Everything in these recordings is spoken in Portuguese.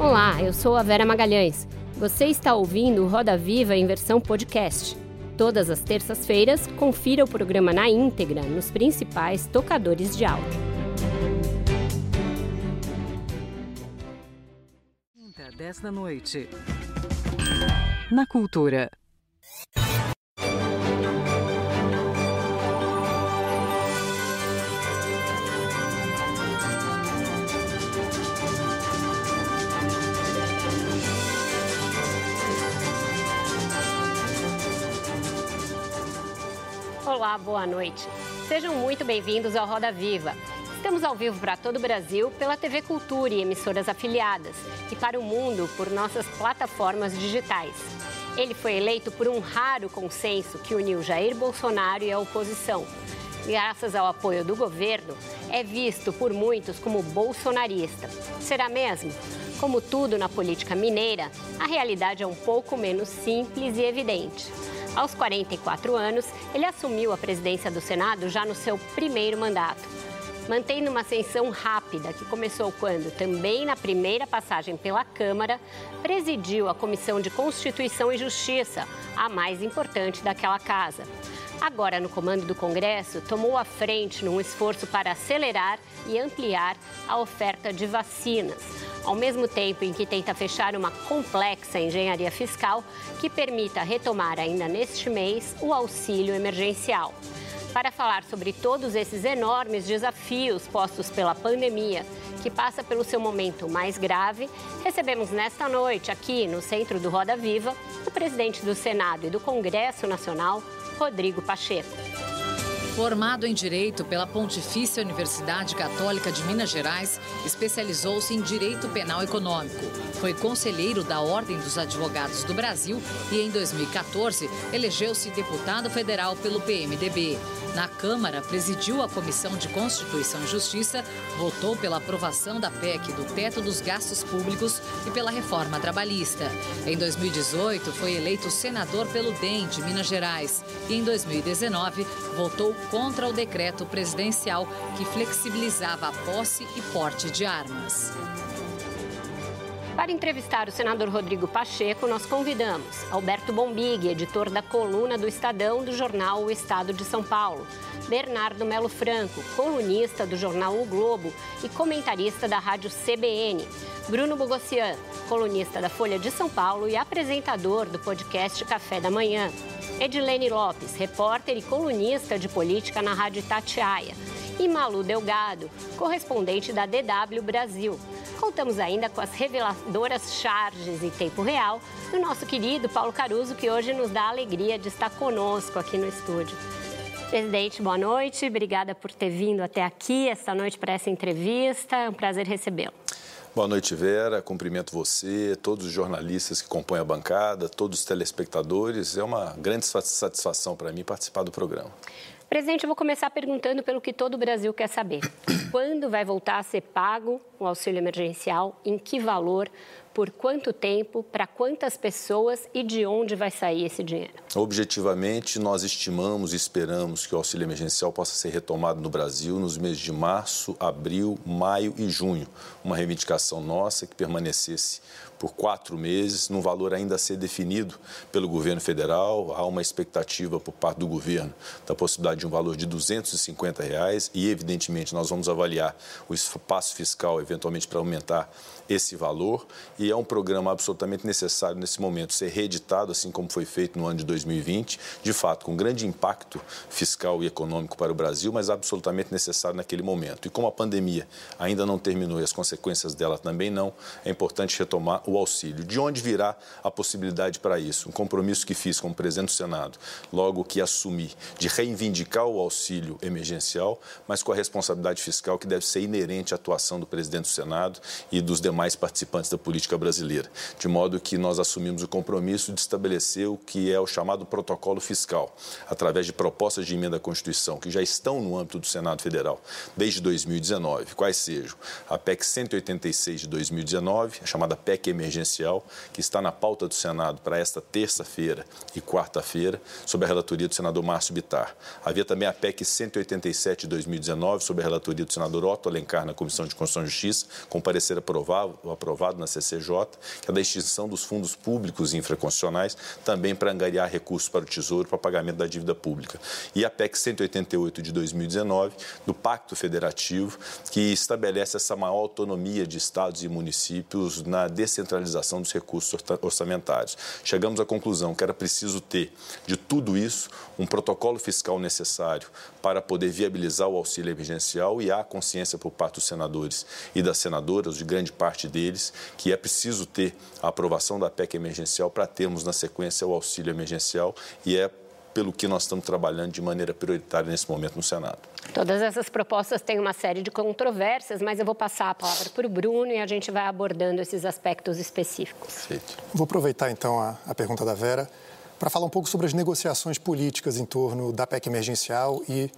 Olá, eu sou a Vera Magalhães. Você está ouvindo Roda Viva em versão podcast. Todas as terças-feiras, confira o programa na íntegra nos principais tocadores de áudio. Quinta, 10 da noite. Na Cultura. Olá, boa noite. Sejam muito bem-vindos ao Roda Viva. Estamos ao vivo para todo o Brasil pela TV Cultura e emissoras afiliadas e para o mundo por nossas plataformas digitais. Ele foi eleito por um raro consenso que uniu Jair Bolsonaro e a oposição. Graças ao apoio do governo, é visto por muitos como bolsonarista. Será mesmo? Como tudo na política mineira, a realidade é um pouco menos simples e evidente. Aos 44 anos, ele assumiu a presidência do Senado já no seu primeiro mandato. Mantendo uma ascensão rápida que começou quando, também na primeira passagem pela Câmara, presidiu a Comissão de Constituição e Justiça, a mais importante daquela casa. Agora, no comando do Congresso, tomou a frente num esforço para acelerar e ampliar a oferta de vacinas ao mesmo tempo em que tenta fechar uma complexa engenharia fiscal que permita retomar ainda neste mês o auxílio emergencial. Para falar sobre todos esses enormes desafios postos pela pandemia, que passa pelo seu momento mais grave, recebemos nesta noite, aqui no centro do Roda Viva, o presidente do Senado e do Congresso Nacional, Rodrigo Pacheco. Formado em Direito pela Pontifícia Universidade Católica de Minas Gerais, especializou-se em Direito Penal Econômico. Foi conselheiro da Ordem dos Advogados do Brasil e, em 2014, elegeu-se deputado federal pelo PMDB. Na Câmara, presidiu a Comissão de Constituição e Justiça, votou pela aprovação da PEC do teto dos gastos públicos e pela reforma trabalhista. Em 2018, foi eleito senador pelo DEM de Minas Gerais e, em 2019, votou contra o decreto presidencial que flexibilizava a posse e porte de armas. Para entrevistar o senador Rodrigo Pacheco, nós convidamos Alberto Bombig, editor da coluna do Estadão do jornal O Estado de São Paulo, Bernardo Melo Franco, colunista do jornal O Globo e comentarista da rádio CBN, Bruno Bogossian, colunista da Folha de São Paulo e apresentador do podcast Café da Manhã, Edilene Lopes, repórter e colunista de política na Rádio Tatiaia, e Malu Delgado, correspondente da DW Brasil. Contamos ainda com as reveladoras charges em tempo real do nosso querido Paulo Caruso, que hoje nos dá a alegria de estar conosco aqui no estúdio. Presidente, boa noite. Obrigada por ter vindo até aqui esta noite para essa entrevista. É um prazer recebê-lo. Boa noite, Vera. Cumprimento você, todos os jornalistas que compõem a bancada, todos os telespectadores. É uma grande satisfação para mim participar do programa. Presidente, eu vou começar perguntando pelo que todo o Brasil quer saber. Quando vai voltar a ser pago o auxílio emergencial? Em que valor? Por quanto tempo? Para quantas pessoas? E de onde vai sair esse dinheiro? Objetivamente, nós estimamos e esperamos que o auxílio emergencial possa ser retomado no Brasil nos meses de março, abril, maio e junho. Uma reivindicação nossa que permanecesse por quatro meses, num valor ainda a ser definido pelo governo federal. Há uma expectativa por parte do governo da possibilidade de um valor de 250 reais e, evidentemente, nós vamos avaliar o espaço fiscal eventualmente para aumentar esse valor e é um programa absolutamente necessário nesse momento ser reeditado, assim como foi feito no ano de 2020, de fato, com grande impacto fiscal e econômico para o Brasil, mas absolutamente necessário naquele momento. E como a pandemia ainda não terminou e as consequências dela também não, é importante retomar o auxílio. De onde virá a possibilidade para isso? Um compromisso que fiz como presidente do Senado, logo que assumi, de reivindicar o auxílio emergencial, mas com a responsabilidade fiscal que deve ser inerente à atuação do presidente do Senado e dos demais participantes da política brasileira. De modo que nós assumimos o compromisso de estabelecer o que é o chamado protocolo fiscal, através de propostas de emenda à Constituição que já estão no âmbito do Senado Federal desde 2019, quais sejam a PEC 186 de 2019, a chamada PEC emergencial que está na pauta do Senado para esta terça-feira e quarta-feira, sob a relatoria do senador Márcio Bitar. Havia também a PEC 187 de 2019, sob a relatoria do senador Otto Alencar na Comissão de Constituição e Justiça, com parecer aprovado, aprovado na CCJ, que é da extinção dos fundos públicos infraconstitucionais, também para angariar recursos para o Tesouro para pagamento da dívida pública. E a PEC 188 de 2019, do Pacto Federativo, que estabelece essa maior autonomia de estados e municípios na descentralização dos recursos orçamentários. Chegamos à conclusão que era preciso ter de tudo isso um protocolo fiscal necessário para poder viabilizar o auxílio emergencial e há consciência por parte dos senadores e das senadoras, de grande parte deles, que é preciso ter a aprovação da PEC emergencial para termos na sequência o auxílio emergencial e é pelo que nós estamos trabalhando de maneira prioritária nesse momento no Senado. Todas essas propostas têm uma série de controvérsias, mas eu vou passar a palavra para o Bruno e a gente vai abordando esses aspectos específicos. Perfeito. Vou aproveitar então a, a pergunta da Vera para falar um pouco sobre as negociações políticas em torno da PEC emergencial e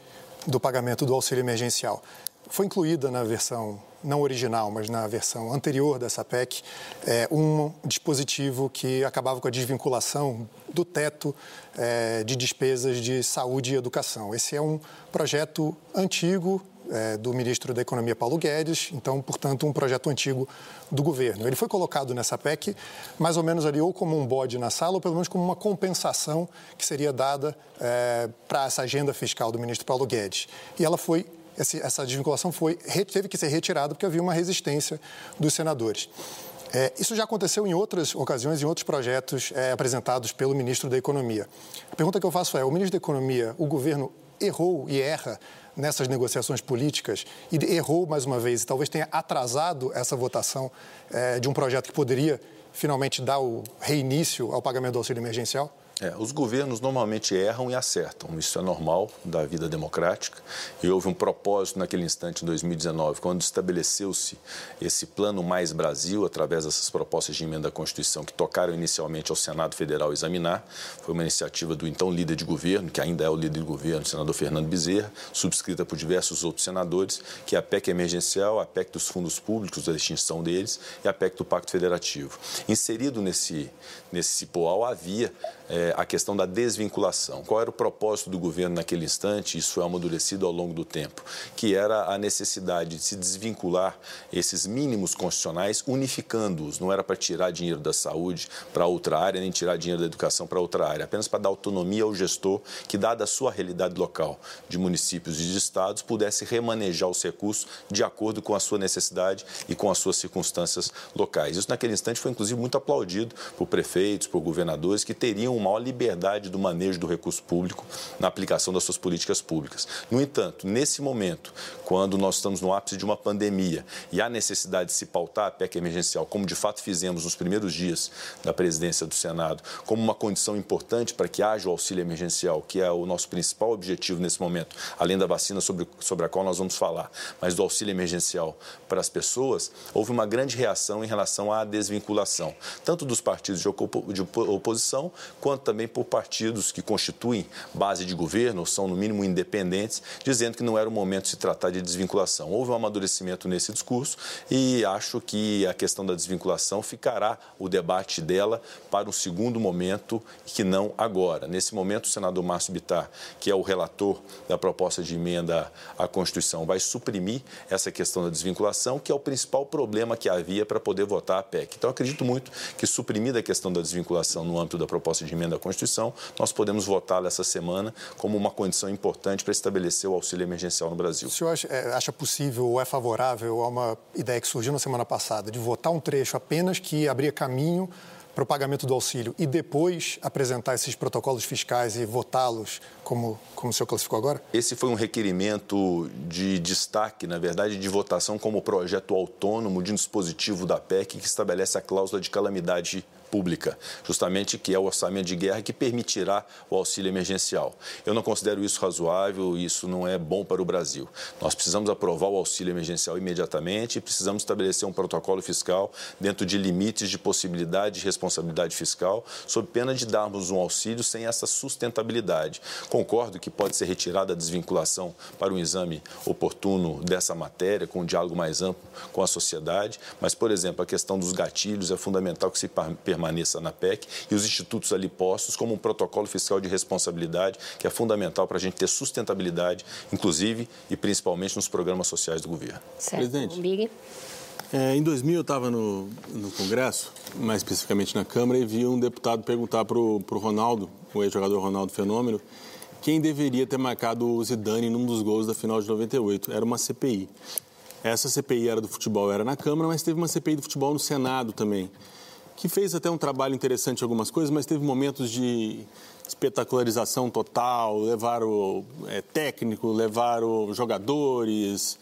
do pagamento do auxílio emergencial. Foi incluída na versão não original, mas na versão anterior dessa PEC, é, um dispositivo que acabava com a desvinculação do teto é, de despesas de saúde e educação. Esse é um projeto antigo é, do ministro da Economia Paulo Guedes, então, portanto, um projeto antigo do governo. Ele foi colocado nessa PEC mais ou menos ali ou como um bode na sala ou pelo menos como uma compensação que seria dada é, para essa agenda fiscal do ministro Paulo Guedes. E ela foi essa desvinculação foi, teve que ser retirada porque havia uma resistência dos senadores. É, isso já aconteceu em outras ocasiões, em outros projetos é, apresentados pelo ministro da Economia. A pergunta que eu faço é: o ministro da Economia, o governo errou e erra nessas negociações políticas e errou mais uma vez e talvez tenha atrasado essa votação é, de um projeto que poderia finalmente dar o reinício ao pagamento do auxílio emergencial? É, os governos normalmente erram e acertam, isso é normal da vida democrática. E houve um propósito naquele instante, em 2019, quando estabeleceu-se esse Plano Mais Brasil, através dessas propostas de emenda à Constituição, que tocaram inicialmente ao Senado Federal examinar. Foi uma iniciativa do então líder de governo, que ainda é o líder de governo, o senador Fernando Bezerra, subscrita por diversos outros senadores, que é a PEC emergencial, a PEC dos fundos públicos, da extinção deles, e a PEC do Pacto Federativo. Inserido nesse, nesse cipoal havia é, a questão da desvinculação. Qual era o propósito do governo naquele instante? Isso foi amadurecido ao longo do tempo, que era a necessidade de se desvincular esses mínimos constitucionais, unificando-os. Não era para tirar dinheiro da saúde para outra área, nem tirar dinheiro da educação para outra área, apenas para dar autonomia ao gestor que, dada a sua realidade local de municípios e de estados, pudesse remanejar os recursos de acordo com a sua necessidade e com as suas circunstâncias locais. Isso, naquele instante, foi inclusive muito aplaudido por prefeitos, por governadores que teriam maior liberdade do manejo do recurso público na aplicação das suas políticas públicas. No entanto, nesse momento, quando nós estamos no ápice de uma pandemia e há necessidade de se pautar a PEC emergencial, como de fato fizemos nos primeiros dias da presidência do Senado, como uma condição importante para que haja o auxílio emergencial, que é o nosso principal objetivo nesse momento, além da vacina sobre, sobre a qual nós vamos falar, mas do auxílio emergencial para as pessoas, houve uma grande reação em relação à desvinculação, tanto dos partidos de oposição, quanto também por partidos que constituem base de governo, ou são no mínimo independentes, dizendo que não era o momento de se tratar de desvinculação. Houve um amadurecimento nesse discurso e acho que a questão da desvinculação ficará o debate dela para um segundo momento que não agora. Nesse momento, o senador Márcio Bittar, que é o relator da proposta de emenda à Constituição, vai suprimir essa questão da desvinculação, que é o principal problema que havia para poder votar a PEC. Então, acredito muito que suprimida a questão da desvinculação no âmbito da proposta de emenda à Constituição, nós podemos votá-la essa semana como uma condição importante para estabelecer o auxílio emergencial no Brasil. O senhor acha, é, acha possível ou é favorável a uma ideia que surgiu na semana passada de votar um trecho apenas que abria caminho para o pagamento do auxílio e depois apresentar esses protocolos fiscais e votá-los, como, como o senhor classificou agora? Esse foi um requerimento de destaque, na verdade, de votação como projeto autônomo de um dispositivo da PEC que estabelece a cláusula de calamidade pública, justamente que é o orçamento de guerra que permitirá o auxílio emergencial. Eu não considero isso razoável isso não é bom para o Brasil. Nós precisamos aprovar o auxílio emergencial imediatamente e precisamos estabelecer um protocolo fiscal dentro de limites de possibilidade de responsabilidade fiscal, sob pena de darmos um auxílio sem essa sustentabilidade. Concordo que pode ser retirada a desvinculação para um exame oportuno dessa matéria, com um diálogo mais amplo com a sociedade, mas, por exemplo, a questão dos gatilhos é fundamental que se permaneça permaneça na PEC e os institutos ali postos como um protocolo fiscal de responsabilidade que é fundamental para a gente ter sustentabilidade, inclusive e principalmente nos programas sociais do governo. Certo. Presidente. É, em 2000 eu estava no, no Congresso, mais especificamente na Câmara, e vi um deputado perguntar para o Ronaldo, o ex-jogador Ronaldo Fenômeno, quem deveria ter marcado o Zidane num dos gols da final de 98. Era uma CPI. Essa CPI era do futebol, era na Câmara, mas teve uma CPI do futebol no Senado também, que fez até um trabalho interessante em algumas coisas, mas teve momentos de espetacularização total, levaram é, técnico, levaram jogadores,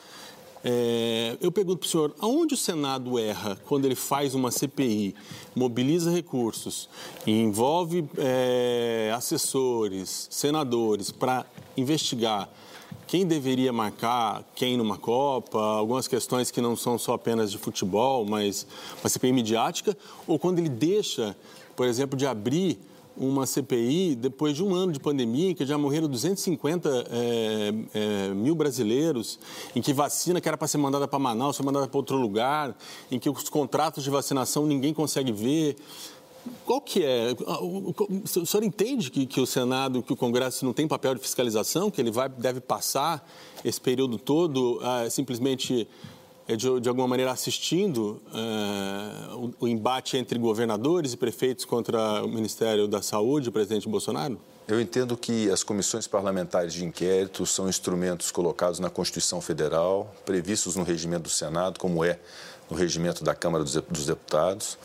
é, eu pergunto para o senhor, aonde o Senado erra quando ele faz uma CPI, mobiliza recursos e envolve é, assessores, senadores para investigar quem deveria marcar quem numa Copa, algumas questões que não são só apenas de futebol, mas uma CPI midiática, ou quando ele deixa, por exemplo, de abrir uma CPI depois de um ano de pandemia, em que já morreram 250 é, é, mil brasileiros, em que vacina que era para ser mandada para Manaus foi mandada para outro lugar, em que os contratos de vacinação ninguém consegue ver. Qual que é? O senhor entende que, que o Senado, que o Congresso não tem papel de fiscalização, que ele vai, deve passar esse período todo ah, simplesmente é de, de alguma maneira assistindo é, o, o, embate entre governadores e prefeitos contra o Ministério da Saúde, o presidente Bolsonaro? Eu entendo que as comissões parlamentares de inquérito são instrumentos colocados na Constituição Federal, previstos no regimento do Senado, como é no regimento da Câmara dos Deputados.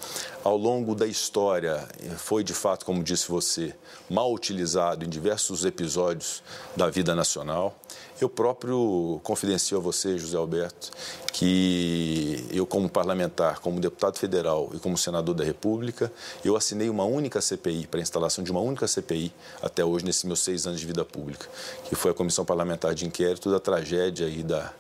Ao longo da história, foi de fato, como disse você, mal utilizado em diversos episódios da vida nacional. Eu próprio confidencio a você, José Alberto, que eu, como parlamentar, como deputado federal e como senador da República, eu assinei uma única CPI, para a instalação de uma única CPI até hoje, nesses meus seis anos de vida pública, que foi a Comissão Parlamentar de Inquérito da tragédia e da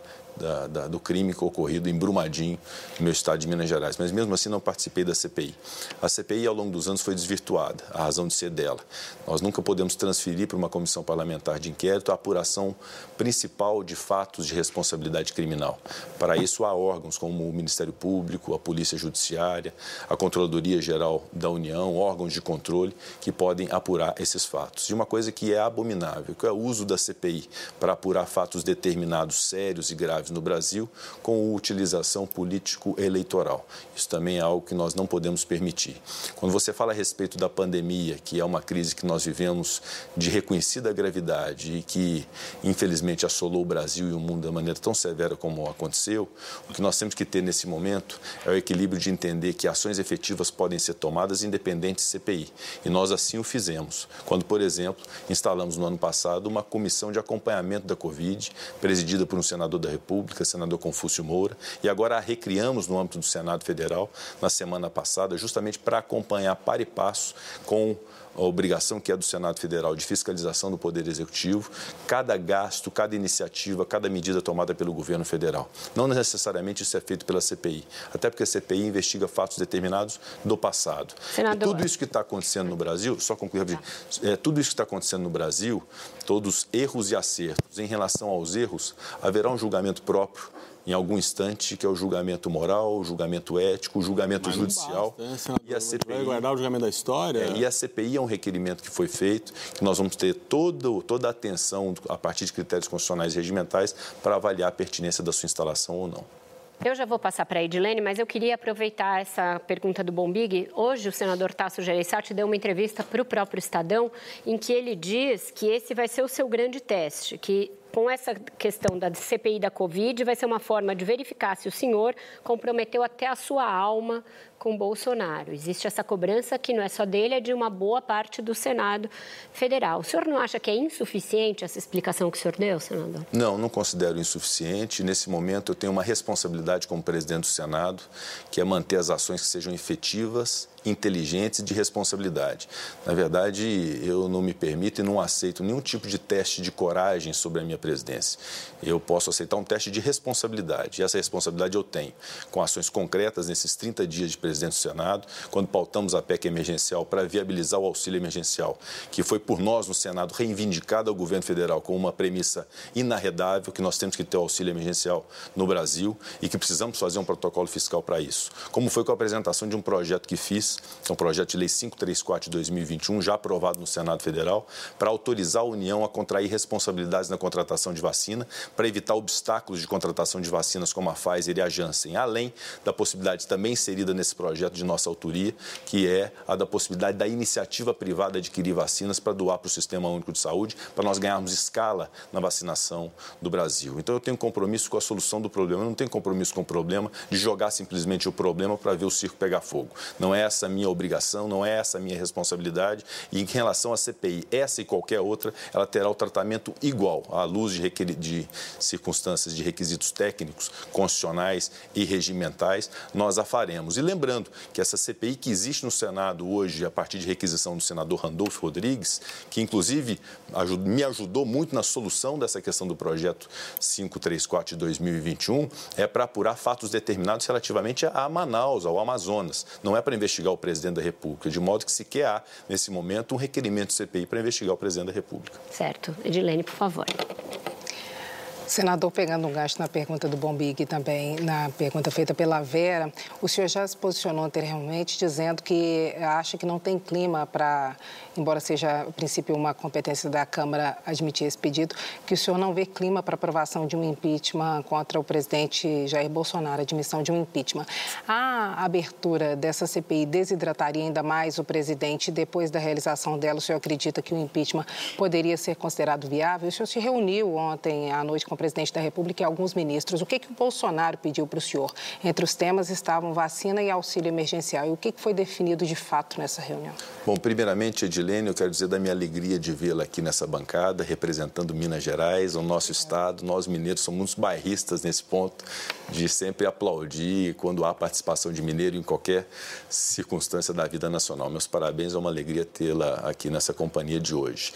da, da, do crime ocorrido em Brumadinho, no meu estado de Minas Gerais. Mas mesmo assim não participei da CPI. A CPI, ao longo dos anos, foi desvirtuada, a razão de ser dela. Nós nunca podemos transferir para uma comissão parlamentar de inquérito a apuração principal de fatos de responsabilidade criminal. Para isso, há órgãos como o Ministério Público, a Polícia Judiciária, a Controladoria Geral da União, órgãos de controle que podem apurar esses fatos. E uma coisa que é abominável, que é o uso da CPI para apurar fatos determinados, sérios e graves no Brasil com utilização político-eleitoral. Isso também é algo que nós não podemos permitir. Quando você fala a respeito da pandemia, que é uma crise que nós vivemos de reconhecida gravidade e que, infelizmente, assolou o Brasil e o mundo da maneira tão severa como aconteceu, o que nós temos que ter nesse momento é o equilíbrio de entender que ações efetivas podem ser tomadas independentes de CPI. E nós assim o fizemos, quando, por exemplo, instalamos no ano passado uma comissão de acompanhamento da Covid, presidida por um senador da República República, senador Confúcio Moura, e agora a recriamos no âmbito do Senado Federal na semana passada, justamente para acompanhar para e passo com a obrigação que é do Senado Federal de fiscalização do Poder Executivo, cada gasto, cada iniciativa, cada medida tomada pelo governo federal. Não necessariamente isso é feito pela CPI, até porque a CPI investiga fatos determinados do passado. Senador. E tudo isso que está acontecendo no Brasil, só concluir tá. é, tudo isso que está acontecendo no Brasil, todos erros e acertos, em relação aos erros, haverá um julgamento próprio em algum instante, que é o julgamento moral, o julgamento ético, o julgamento Mas judicial. Basta, né, e a CPI vai guardar o julgamento da história. É, e a CPI é um requerimento que foi feito, que nós vamos ter todo, toda a atenção a partir de critérios constitucionais e regimentais para avaliar a pertinência da sua instalação ou não. Eu já vou passar para a Edilene, mas eu queria aproveitar essa pergunta do Bombig. Hoje, o senador Tasso Gereissati deu uma entrevista para o próprio Estadão, em que ele diz que esse vai ser o seu grande teste, que com essa questão da CPI da Covid, vai ser uma forma de verificar se o senhor comprometeu até a sua alma com Bolsonaro. Existe essa cobrança que não é só dele, é de uma boa parte do Senado Federal. O senhor não acha que é insuficiente essa explicação que o senhor deu, senador? Não, não considero insuficiente. Nesse momento, eu tenho uma responsabilidade como presidente do Senado, que é manter as ações que sejam efetivas inteligentes e de responsabilidade. Na verdade, eu não me permito e não aceito nenhum tipo de teste de coragem sobre a minha presidência. Eu posso aceitar um teste de responsabilidade, e essa responsabilidade eu tenho, com ações concretas nesses 30 dias de presidência presidente do Senado, quando pautamos a PEC emergencial para viabilizar o auxílio emergencial, que foi por nós no Senado reivindicado ao governo federal como uma premissa inarredável, que nós temos que ter o auxílio emergencial no Brasil e que precisamos fazer um protocolo fiscal para isso. Como foi com a apresentação de um projeto que fiz, é um projeto de lei 534 de 2021, já aprovado no Senado Federal, para autorizar a União a contrair responsabilidades na contratação de vacina, para evitar obstáculos de contratação de vacinas como a Pfizer e a Janssen, além da possibilidade também inserida nesse de nossa autoria, que é a da possibilidade da iniciativa privada adquirir vacinas para doar para o Sistema Único de Saúde, para nós ganharmos escala na vacinação do Brasil. Então eu tenho compromisso com a solução do problema, eu não tenho compromisso com o problema de jogar simplesmente o problema para ver o circo pegar fogo. Não é essa a minha obrigação, não é essa a minha responsabilidade. E em relação à CPI, essa e qualquer outra, ela terá o tratamento igual, à luz de, de circunstâncias de requisitos técnicos, constitucionais e regimentais, nós a faremos. E lembrando que essa CPI que existe no Senado hoje, a partir de requisição do senador Randolfo Rodrigues, que inclusive me ajudou muito na solução dessa questão do projeto 534 de 2021, é para apurar fatos determinados relativamente a Manaus, ao Amazonas. Não é para investigar o presidente da República, de modo que sequer há, nesse momento, um requerimento do CPI para investigar o presidente da República. Certo. Edilene, por favor. Senador, pegando um gancho na pergunta do Bombig e também na pergunta feita pela Vera, o senhor já se posicionou anteriormente dizendo que acha que não tem clima para, embora seja a princípio uma competência da Câmara admitir esse pedido, que o senhor não vê clima para aprovação de um impeachment contra o presidente Jair Bolsonaro, admissão de um impeachment. A abertura dessa CPI desidrataria ainda mais o presidente depois da realização dela? O senhor acredita que o impeachment poderia ser considerado viável? O senhor se reuniu ontem à noite com o presidente da República e alguns ministros. O que, que o Bolsonaro pediu para o senhor? Entre os temas estavam vacina e auxílio emergencial. E o que, que foi definido de fato nessa reunião? Bom, primeiramente, Edilene, eu quero dizer da minha alegria de vê-la aqui nessa bancada, representando Minas Gerais, o nosso estado. Nós, mineiros, somos muitos bairristas nesse ponto, de sempre aplaudir quando há participação de mineiro em qualquer circunstância da vida nacional. Meus parabéns, é uma alegria tê-la aqui nessa companhia de hoje.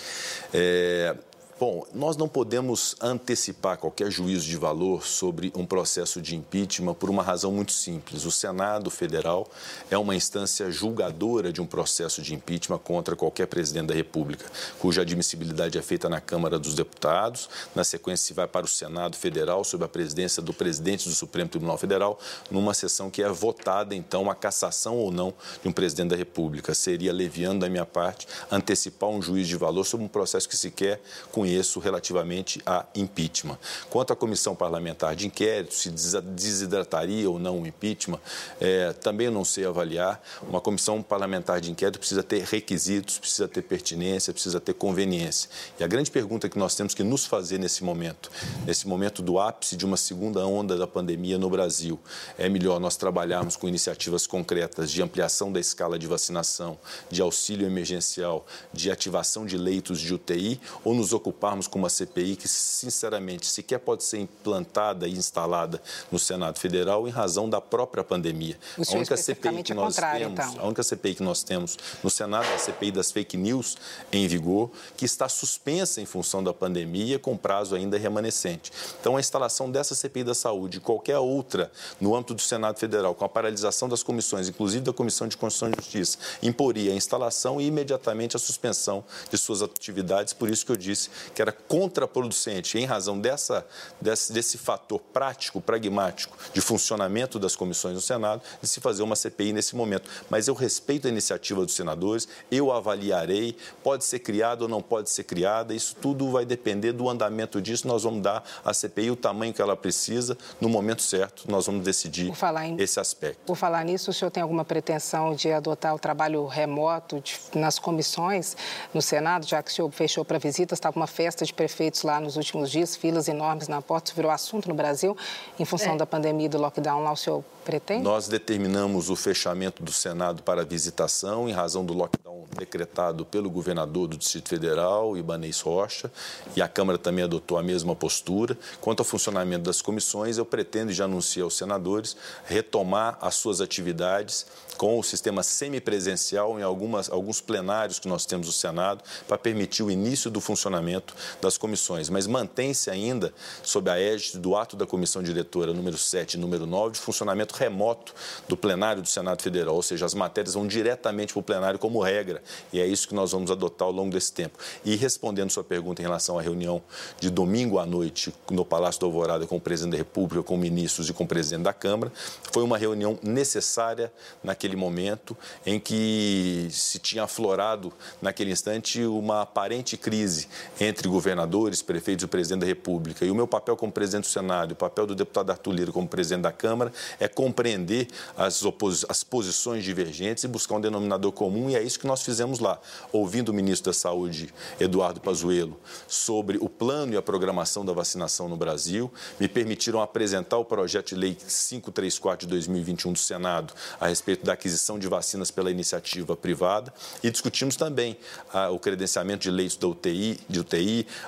É, Bom, nós não podemos antecipar qualquer juízo de valor sobre um processo de impeachment por uma razão muito simples. O Senado Federal é uma instância julgadora de um processo de impeachment contra qualquer presidente da República, cuja admissibilidade é feita na Câmara dos Deputados. Na sequência, se vai para o Senado Federal, sob a presidência do presidente do Supremo Tribunal Federal, numa sessão que é votada, então, a cassação ou não de um presidente da República. Seria leviando da minha parte antecipar um juízo de valor sobre um processo que sequer com conheço relativamente a impeachment. Quanto à comissão parlamentar de inquérito, se desidrataria ou não o impeachment, é, também não sei avaliar. Uma comissão parlamentar de inquérito precisa ter requisitos, precisa ter pertinência, precisa ter conveniência. E a grande pergunta que nós temos que nos fazer nesse momento, nesse momento do ápice de uma segunda onda da pandemia no Brasil, é melhor nós trabalharmos com iniciativas concretas de ampliação da escala de vacinação, de auxílio emergencial, de ativação de leitos de UTI ou nos ocupar preocuparmos com uma CPI que, sinceramente, sequer pode ser implantada e instalada no Senado Federal em razão da própria pandemia. a única CPI que nós temos, então. a única CPI que nós temos no Senado é a CPI das fake news em vigor, que está suspensa em função da pandemia com prazo ainda remanescente. Então, a instalação dessa CPI da saúde e qualquer outra no âmbito do Senado Federal, com a paralisação das comissões, inclusive da Comissão de Constituição e Justiça, imporia a instalação e imediatamente a suspensão de suas atividades. Por isso que eu disse que era contraproducente em razão dessa, desse, desse fator prático, pragmático de funcionamento das comissões do Senado, de se fazer uma CPI nesse momento. Mas eu respeito a iniciativa dos senadores, eu avaliarei, pode ser criada ou não pode ser criada, isso tudo vai depender do andamento disso, nós vamos dar à CPI o tamanho que ela precisa, no momento certo, nós vamos decidir em, esse aspecto. Por falar nisso, o senhor tem alguma pretensão de adotar o trabalho remoto de, nas comissões no Senado, já que o senhor fechou para visitas, estava uma festa de prefeitos lá nos últimos dias, filas enormes na porta, isso virou assunto no Brasil, em função é. da pandemia e do lockdown lá, o senhor pretende? Nós determinamos o fechamento do Senado para visitação em razão do lockdown decretado pelo governador do Distrito Federal, Ibanez Rocha, e a Câmara também adotou a mesma postura. Quanto ao funcionamento das comissões, eu pretendo, e já anunciei aos senadores, retomar as suas atividades com o sistema semipresencial em algumas, alguns plenários que nós temos no Senado para permitir o início do funcionamento das comissões. Mas mantém-se ainda, sob a égide do ato da comissão diretora número 7 e número 9, de funcionamento remoto do plenário do Senado Federal, ou seja, as matérias vão diretamente para o plenário como regra, e é isso que nós vamos adotar ao longo desse tempo. E respondendo sua pergunta em relação à reunião de domingo à noite no Palácio do Alvorada com o presidente da República, com ministros e com o presidente da Câmara, foi uma reunião necessária naquele naquele momento em que se tinha aflorado, naquele instante, uma aparente crise entre governadores, prefeitos e presidente da República. E o meu papel como presidente do Senado o papel do deputado Arthur Lira como presidente da Câmara é compreender as, as posições divergentes e buscar um denominador comum, e é isso que nós fizemos lá. Ouvindo o ministro da Saúde, Eduardo Pazuello, sobre o plano e a programação da vacinação no Brasil, me permitiram apresentar o projeto de lei 534 de 2021 do Senado a respeito da aquisição de vacinas pela iniciativa privada e discutimos também ah, o credenciamento de leitos da UTI, de UTI,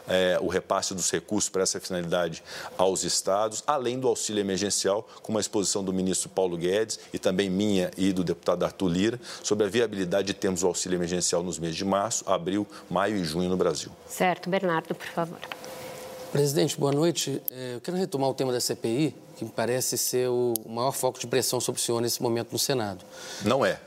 eh, o repasse dos recursos para essa finalidade aos estados, além do auxílio emergencial, com uma exposição do ministro Paulo Guedes e também minha e do deputado Arthur Lira, sobre a viabilidade de termos o auxílio emergencial nos meses de março, abril, maio e junho no Brasil. Certo. Bernardo, por favor. Presidente, boa noite. É, eu quero retomar o tema da CPI, que me parece ser o maior foco de pressão sobre o senhor nesse momento no Senado. Não é.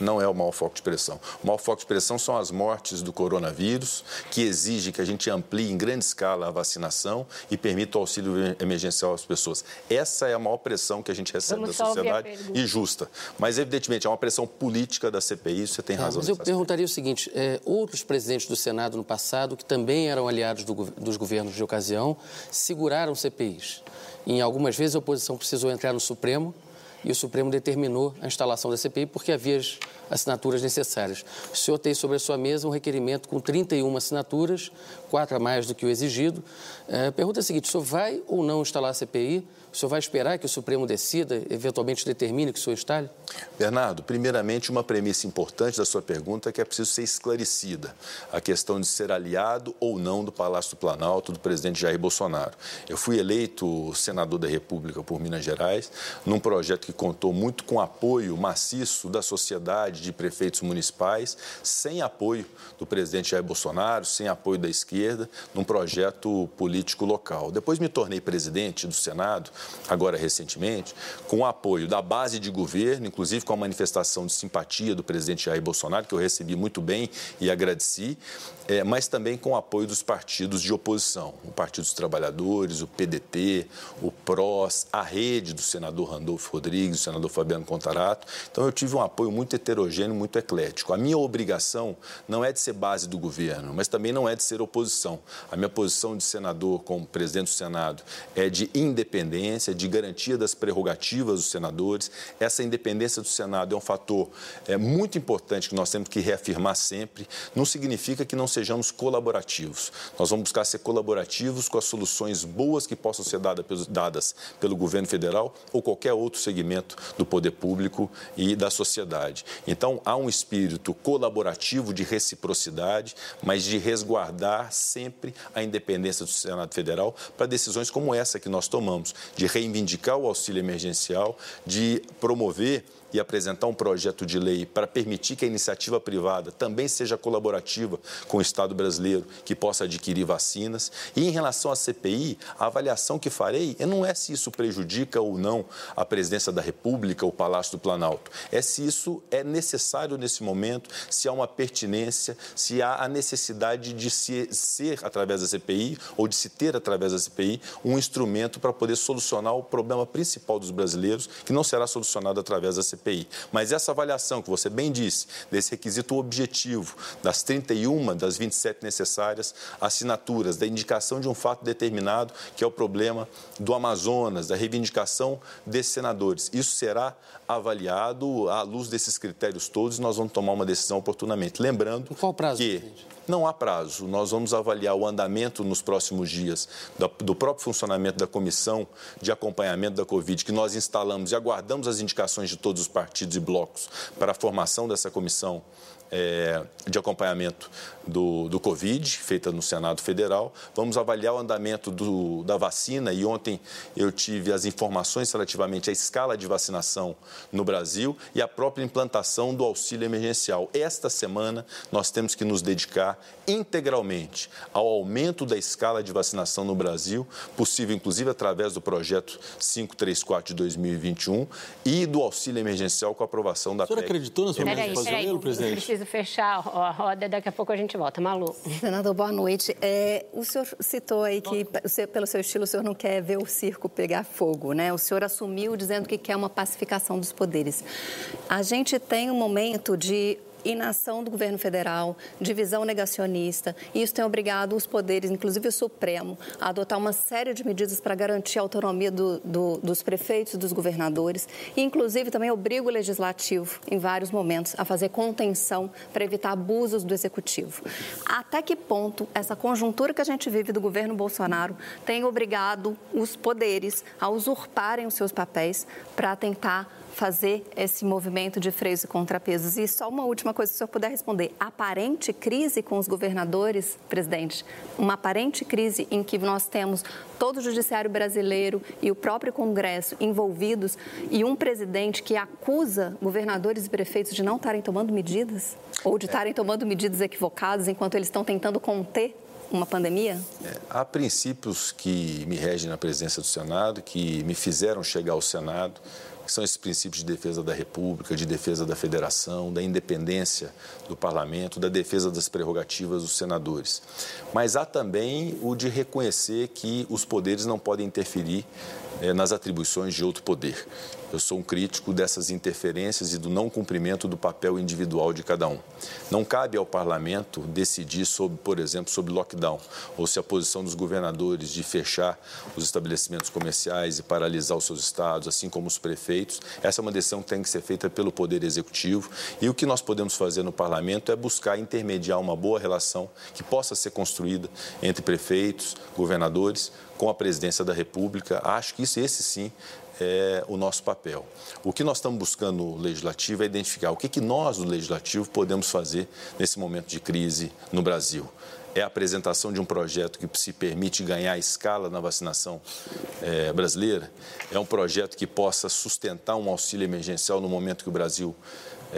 Não é o maior foco de pressão. O maior foco de pressão são as mortes do coronavírus, que exige que a gente amplie em grande escala a vacinação e permita o auxílio emergencial às pessoas. Essa é a maior pressão que a gente recebe Vamos da sociedade e justa. Mas, evidentemente, é uma pressão política da CPI, você tem razão. Mas eu perguntaria o seguinte: é, outros presidentes do Senado no passado, que também eram aliados do, dos governos de ocasião, seguraram CPIs. Em algumas vezes a oposição precisou entrar no Supremo e o Supremo determinou a instalação da CPI porque havia as assinaturas necessárias. O senhor tem sobre a sua mesa um requerimento com 31 assinaturas, quatro a mais do que o exigido. É, pergunta é a seguinte: o senhor vai ou não instalar a CPI? O senhor vai esperar que o Supremo decida, eventualmente determine que o senhor instale? Bernardo, primeiramente, uma premissa importante da sua pergunta é que é preciso ser esclarecida a questão de ser aliado ou não do Palácio do Planalto do presidente Jair Bolsonaro. Eu fui eleito senador da República por Minas Gerais num projeto que contou muito com apoio maciço da sociedade, de prefeitos municipais, sem apoio do presidente Jair Bolsonaro, sem apoio da esquerda, num projeto político local. Depois me tornei presidente do Senado agora recentemente, com o apoio da base de governo, inclusive com a manifestação de simpatia do presidente Jair Bolsonaro, que eu recebi muito bem e agradeci, é, mas também com o apoio dos partidos de oposição, o Partido dos Trabalhadores, o PDT, o PROS, a rede do senador Randolfo Rodrigues, do senador Fabiano Contarato. Então, eu tive um apoio muito heterogêneo, muito eclético. A minha obrigação não é de ser base do governo, mas também não é de ser oposição. A minha posição de senador, como presidente do Senado, é de independência, de garantia das prerrogativas dos senadores. Essa independência do Senado é um fator é, muito importante que nós temos que reafirmar sempre. Não significa que não seja sejamos colaborativos. Nós vamos buscar ser colaborativos com as soluções boas que possam ser dadas pelo governo federal ou qualquer outro segmento do poder público e da sociedade. Então, há um espírito colaborativo de reciprocidade, mas de resguardar sempre a independência do Senado Federal para decisões como essa que nós tomamos, de reivindicar o auxílio emergencial, de promover e apresentar um projeto de lei para permitir que a iniciativa privada também seja colaborativa com o Estado brasileiro, que possa adquirir vacinas. E em relação à CPI, a avaliação que farei não é se isso prejudica ou não a presidência da República, o Palácio do Planalto. É se isso é necessário nesse momento, se há uma pertinência, se há a necessidade de se ser, através da CPI, ou de se ter, através da CPI, um instrumento para poder solucionar o problema principal dos brasileiros, que não será solucionado através da CPI CPI. Mas essa avaliação que você bem disse, desse requisito objetivo, das 31 das 27 necessárias assinaturas, da indicação de um fato determinado, que é o problema do Amazonas, da reivindicação desses senadores, isso será avaliado à luz desses critérios todos e nós vamos tomar uma decisão oportunamente. Lembrando qual prazo, que presidente? Não há prazo. Nós vamos avaliar o andamento nos próximos dias do próprio funcionamento da comissão de acompanhamento da Covid, que nós instalamos e aguardamos as indicações de todos os partidos e blocos para a formação dessa comissão é, de acompanhamento do, do Covid, feita no Senado Federal. Vamos avaliar o andamento do, da vacina e ontem eu tive as informações relativamente à escala de vacinação no Brasil e a própria implantação do auxílio emergencial. Esta semana nós temos que nos dedicar integralmente ao aumento da escala de vacinação no Brasil, possível inclusive através do projeto 534 de 2021 e do auxílio emergencial com a aprovação da PEC. O senhor acreditou na sua peraí, presidente? Preciso fechar a roda, daqui a pouco a gente volta. Malu. Senador, boa noite. É, o senhor citou aí que, pelo seu estilo, o senhor não quer ver o circo pegar fogo, né? O senhor assumiu dizendo que quer uma pacificação dos poderes. A gente tem um momento de inação do governo federal, divisão negacionista, e isso tem obrigado os poderes, inclusive o Supremo, a adotar uma série de medidas para garantir a autonomia do, do, dos prefeitos e dos governadores, e inclusive também obriga o legislativo, em vários momentos, a fazer contenção para evitar abusos do executivo. Até que ponto essa conjuntura que a gente vive do governo Bolsonaro tem obrigado os poderes a usurparem os seus papéis para tentar fazer esse movimento de freios e contrapesos. E só uma última coisa, se o senhor puder responder. Aparente crise com os governadores, presidente? Uma aparente crise em que nós temos todo o judiciário brasileiro e o próprio Congresso envolvidos e um presidente que acusa governadores e prefeitos de não estarem tomando medidas ou de estarem tomando medidas equivocadas enquanto eles estão tentando conter uma pandemia? É, há princípios que me regem na presidência do Senado, que me fizeram chegar ao Senado que são esses princípios de defesa da República, de defesa da Federação, da independência do Parlamento, da defesa das prerrogativas dos senadores. Mas há também o de reconhecer que os poderes não podem interferir é, nas atribuições de outro poder. Eu sou um crítico dessas interferências e do não cumprimento do papel individual de cada um. Não cabe ao parlamento decidir sobre, por exemplo, sobre lockdown, ou se a posição dos governadores de fechar os estabelecimentos comerciais e paralisar os seus estados, assim como os prefeitos. Essa é uma decisão que tem que ser feita pelo Poder Executivo. E o que nós podemos fazer no parlamento é buscar intermediar uma boa relação que possa ser construída entre prefeitos, governadores, com a presidência da República. Acho que isso, esse sim é o nosso papel. O que nós estamos buscando no Legislativo é identificar o que, que nós, do Legislativo, podemos fazer nesse momento de crise no Brasil. É a apresentação de um projeto que se permite ganhar escala na vacinação é, brasileira. É um projeto que possa sustentar um auxílio emergencial no momento que o Brasil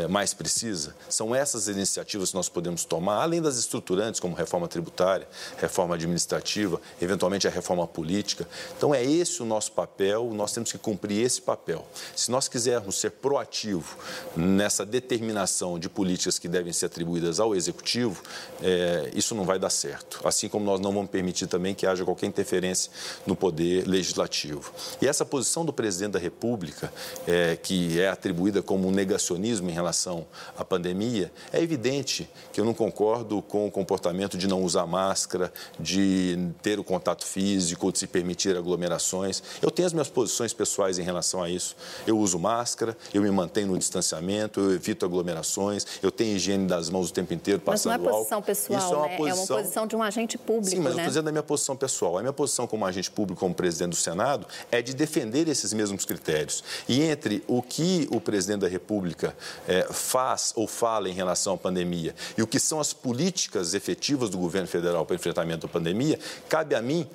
mais precisa. São essas iniciativas que nós podemos tomar, além das estruturantes, como reforma tributária, reforma administrativa, eventualmente a reforma política. Então, é esse o nosso papel, nós temos que cumprir esse papel. Se nós quisermos ser proativo nessa determinação de políticas que devem ser atribuídas ao Executivo, é, isso não vai dar certo. Assim como nós não vamos permitir também que haja qualquer interferência no poder legislativo. E essa posição do presidente da República, é, que é atribuída como um negacionismo em relação à pandemia, é evidente que eu não concordo com o comportamento de não usar máscara, de ter o contato físico, de se permitir aglomerações. Eu tenho as minhas posições pessoais em relação a isso. Eu uso máscara, eu me mantenho no distanciamento, eu evito aglomerações, eu tenho higiene das mãos o tempo inteiro, passando álcool. Mas não é posição álcool. pessoal, isso é uma, né? posição... é uma posição de um agente público, Sim, mas né? eu estou dizendo a minha posição pessoal. A minha posição como agente público, como presidente do Senado, é de defender esses mesmos critérios. E entre o que o presidente da República é, faz ou fala em relação à pandemia e o que são as políticas efetivas do governo federal para enfrentamento da pandemia, cabe a mim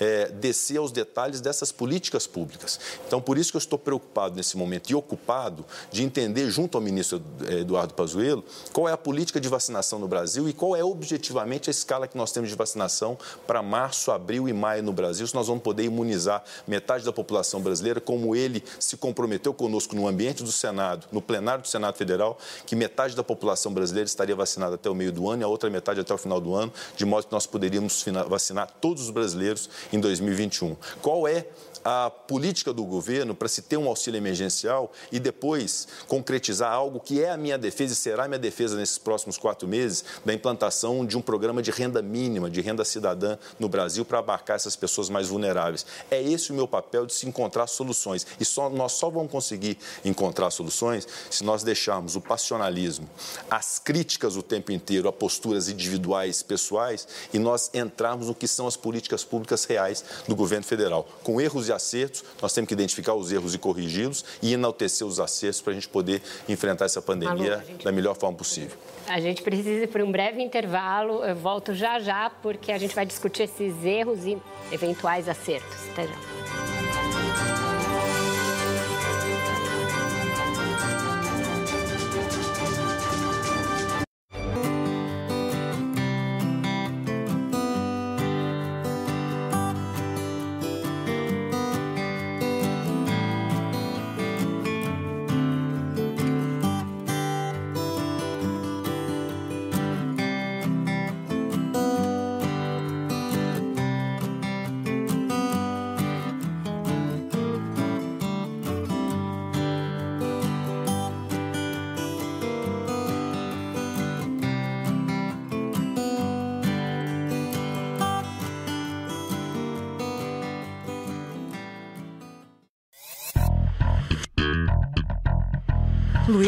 é, descer aos detalhes dessas políticas públicas. Então, por isso que eu estou preocupado nesse momento e ocupado de entender, junto ao ministro é, Eduardo Pazuello, qual é a política de vacinação no Brasil e qual é objetivamente a escala que nós temos de vacinação para março, abril e maio no Brasil, se nós vamos poder imunizar metade da população brasileira, como ele se comprometeu conosco no ambiente do Senado, no plenário do Senado Federal, que metade da população brasileira estaria vacinada até o meio do ano e a outra metade até o final do ano, de modo que nós poderíamos vacinar todos os brasileiros em 2021. Qual é a política do governo para se ter um auxílio emergencial e depois concretizar algo que é a minha defesa e será a minha defesa nesses próximos quatro meses, da implantação de um programa de renda mínima, de renda cidadã no Brasil para abarcar essas pessoas mais vulneráveis. É esse o meu papel de se encontrar soluções. E só, nós só vamos conseguir encontrar soluções se nós deixarmos o passionalismo, as críticas o tempo inteiro a posturas individuais, pessoais, e nós entrarmos no que são as políticas públicas reais do governo federal, com erros e acertos, nós temos que identificar os erros e corrigi-los e enaltecer os acertos para a gente poder enfrentar essa pandemia Malu, gente... da melhor forma possível. A gente precisa ir para um breve intervalo. Eu volto já já, porque a gente vai discutir esses erros e eventuais acertos. Até já.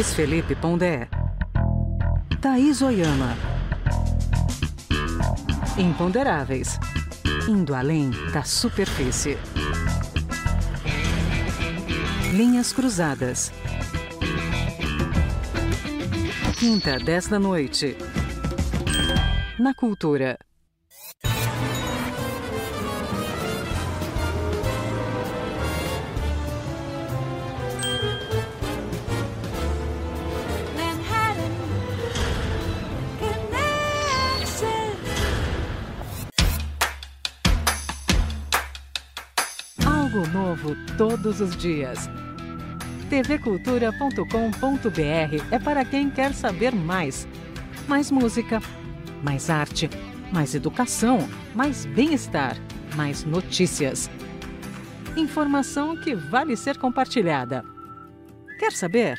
Luiz Felipe Pondé. Thaís Oyama. Imponderáveis. Indo além da superfície. Linhas Cruzadas. Quinta, 10 da noite. Na Cultura. Novo todos os dias. tvcultura.com.br é para quem quer saber mais. Mais música, mais arte, mais educação, mais bem-estar, mais notícias. Informação que vale ser compartilhada. Quer saber?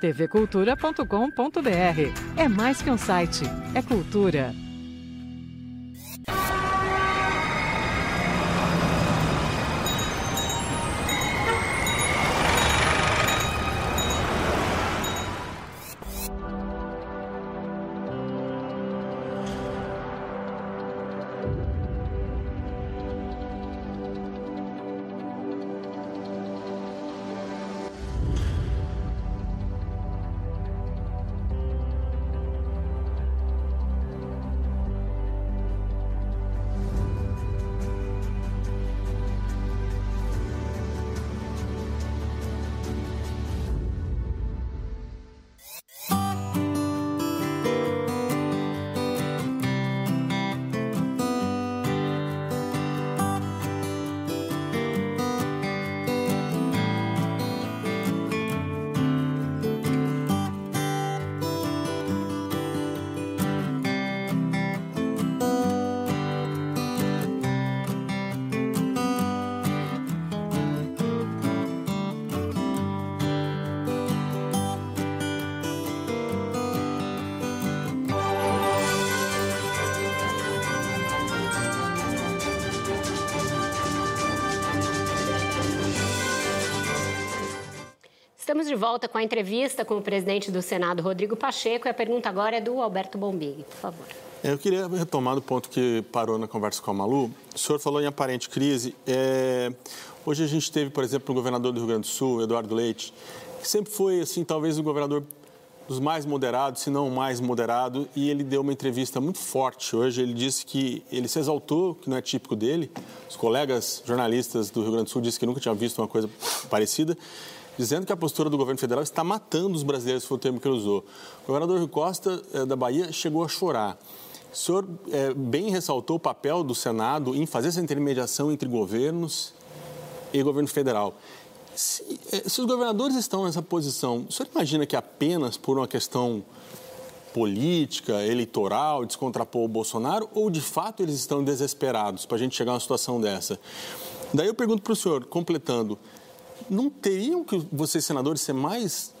tvcultura.com.br é mais que um site, é cultura. De volta com a entrevista com o presidente do Senado, Rodrigo Pacheco, e a pergunta agora é do Alberto Bombig, por favor. Eu queria retomar do ponto que parou na conversa com a Malu. O senhor falou em aparente crise. É... Hoje a gente teve, por exemplo, o governador do Rio Grande do Sul, Eduardo Leite, que sempre foi, assim, talvez o governador dos mais moderados, se não o mais moderado, e ele deu uma entrevista muito forte hoje. Ele disse que ele se exaltou, que não é típico dele. Os colegas jornalistas do Rio Grande do Sul disseram que nunca tinham visto uma coisa parecida dizendo que a postura do governo federal está matando os brasileiros, foi o termo que ele usou. O governador Rui Costa, eh, da Bahia, chegou a chorar. O senhor é, bem ressaltou o papel do Senado em fazer essa intermediação entre governos e governo federal. Se, eh, se, os governadores estão nessa posição, o senhor imagina que apenas por uma questão política, eleitoral, descontrapor o Bolsonaro, ou de fato eles estão desesperados para a gente chegar a uma situação dessa? Daí eu pergunto para o senhor, completando, não teriam que vocês, senadores, ser mais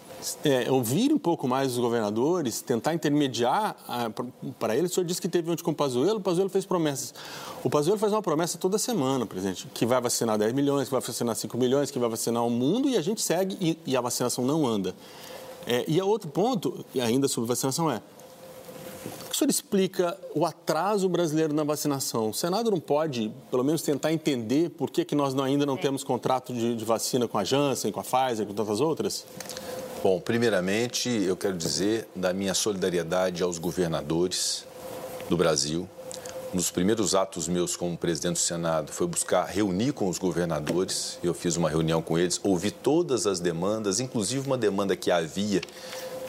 é, ouvir um pouco mais os governadores, tentar intermediar ah, para eles. O senhor disse que teve ontem com o Pazuello, o Pazuello fez promessas. O Pazuello faz uma promessa toda semana, presidente, que vai vacinar 10 milhões, que vai vacinar 5 milhões, que vai vacinar o mundo e a gente segue e, e a vacinação não anda. É, e a outro ponto, ainda sobre vacinação, é senhor explica o atraso brasileiro na vacinação? O Senado não pode, pelo menos, tentar entender por que, que nós ainda não é. temos contrato de, de, vacina com a Janssen, com a Pfizer, com tantas outras? Bom, primeiramente, eu quero dizer da minha solidariedade aos governadores do Brasil. Um dos primeiros atos meus como presidente do Senado foi buscar reunir com os governadores. Eu fiz uma reunião com eles, ouvi todas as demandas, inclusive uma demanda que havia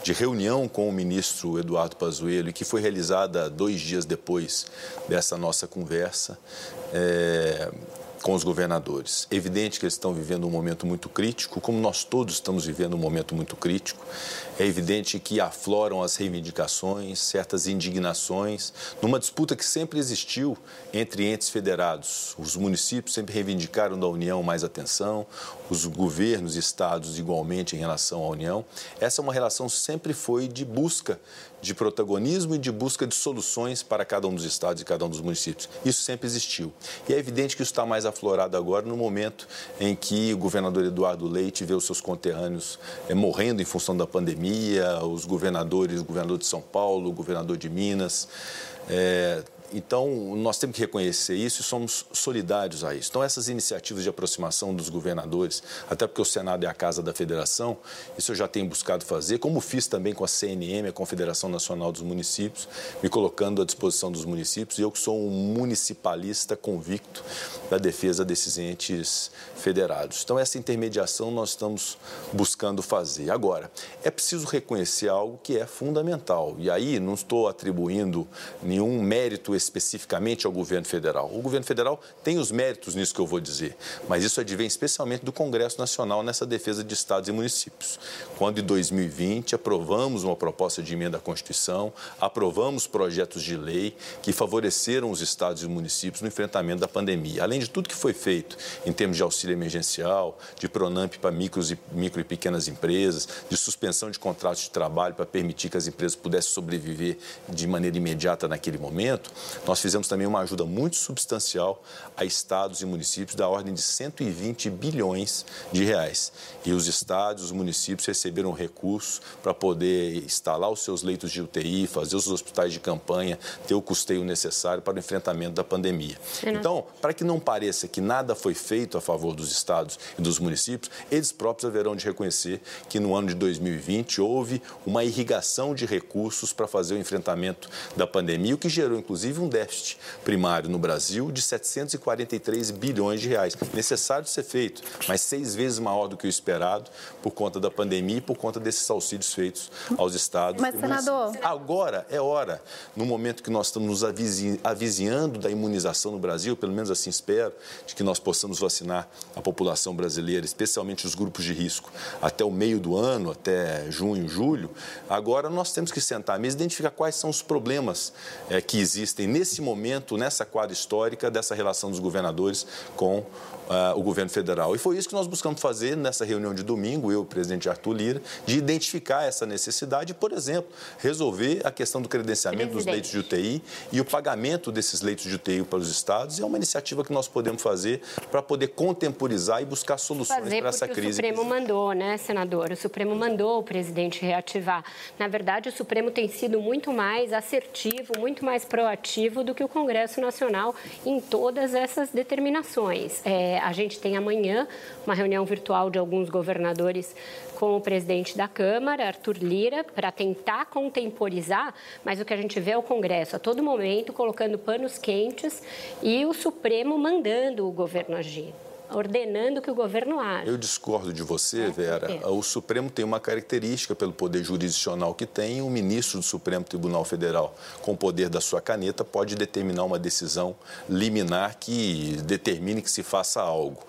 de reunião com o ministro Eduardo Pazuello que foi realizada dois dias depois dessa nossa conversa. É, com os governadores. Evidente que eles estão vivendo um momento muito crítico, como nós todos estamos vivendo um momento muito crítico. É evidente que afloram as reivindicações, certas indignações, numa disputa que sempre existiu entre entes federados. Os municípios sempre reivindicaram da União mais atenção, os governos e estados igualmente em relação à União. Essa é uma relação sempre foi de busca de protagonismo e de busca de soluções para cada um dos estados e cada um dos municípios. Isso sempre existiu. E é evidente que isso está mais aflorado agora no momento em que o governador Eduardo Leite vê os seus conterrâneos é, morrendo em função da pandemia, os governadores, o governador de São Paulo, o governador de Minas. É, então, nós temos que reconhecer isso e somos solidários a isso. Então, essas iniciativas de aproximação dos governadores, até porque o Senado é a casa da federação, isso eu já tenho buscado fazer, como fiz também com a CNM, a Confederação Nacional dos Municípios, me colocando à disposição dos municípios, e eu que sou um municipalista convicto da defesa desses entes federados. Então, essa intermediação nós estamos buscando fazer. Agora, é preciso reconhecer algo que é fundamental, e aí não estou atribuindo nenhum mérito especificamente ao governo federal. O governo federal tem os méritos nisso que eu vou dizer, mas isso advém especialmente do Congresso Nacional nessa defesa de estados e municípios. Quando em 2020 aprovamos uma proposta de emenda à Constituição, aprovamos projetos de lei que favoreceram os estados e municípios no enfrentamento da pandemia. Além de tudo que foi feito em termos de auxílio emergencial, de Pronamp para micros e, micro e pequenas empresas, de suspensão de contratos de trabalho para permitir que as empresas pudessem sobreviver de maneira imediata naquele momento, nós fizemos também uma ajuda muito substancial a estados e municípios da ordem de 120 bilhões de reais. E os estados, os municípios receberam recursos para poder instalar os seus leitos de UTI, fazer os hospitais de campanha, ter o custeio necessário para o enfrentamento da pandemia. Então, para que não pareça que nada foi feito a favor dos estados e dos municípios, eles próprios haverão de reconhecer que no ano de 2020 houve uma irrigação de recursos para fazer o enfrentamento da pandemia, o que gerou, inclusive, inclusive um déficit primário no Brasil de 743 bilhões de reais. Necessário de ser feito, mas seis vezes maior do que o esperado por conta da pandemia e por conta desses auxílios feitos aos estados. Mas, senador... Agora é hora, no momento que nós estamos nos avizinhando da imunização no Brasil, pelo menos assim espero, de que nós possamos vacinar a população brasileira, especialmente os grupos de risco, até o meio do ano, até junho, julho. Agora nós temos que sentar mesmo e identificar quais são os problemas é, que existem nesse momento, nessa quadra histórica dessa relação dos governadores com uh, o governo federal. E foi isso que nós buscamos fazer nessa reunião de domingo, eu, o presidente Arthur Lira, de identificar essa necessidade, por exemplo, resolver a questão do credenciamento presidente. dos leitos de UTI e o pagamento desses leitos de UTI para os estados. É uma iniciativa que nós podemos fazer para poder contemporizar e buscar soluções fazer para essa crise. O Supremo mandou, né, senador? O Supremo mandou o presidente reativar. Na verdade, o Supremo tem sido muito mais assertivo, muito mais proativo do que o Congresso Nacional em todas essas determinações. É, a gente tem amanhã uma reunião virtual de alguns governadores com o presidente da Câmara, Arthur Lira, para tentar contemporizar, mas o que a gente vê é o Congresso a todo momento colocando panos quentes e o Supremo mandando o governo agir ordenando que o governo haja. Eu discordo de você, é, Vera. O Supremo tem uma característica pelo poder jurisdicional que tem. O ministro do Supremo Tribunal Federal, com o poder da sua caneta, pode determinar uma decisão liminar que determine que se faça algo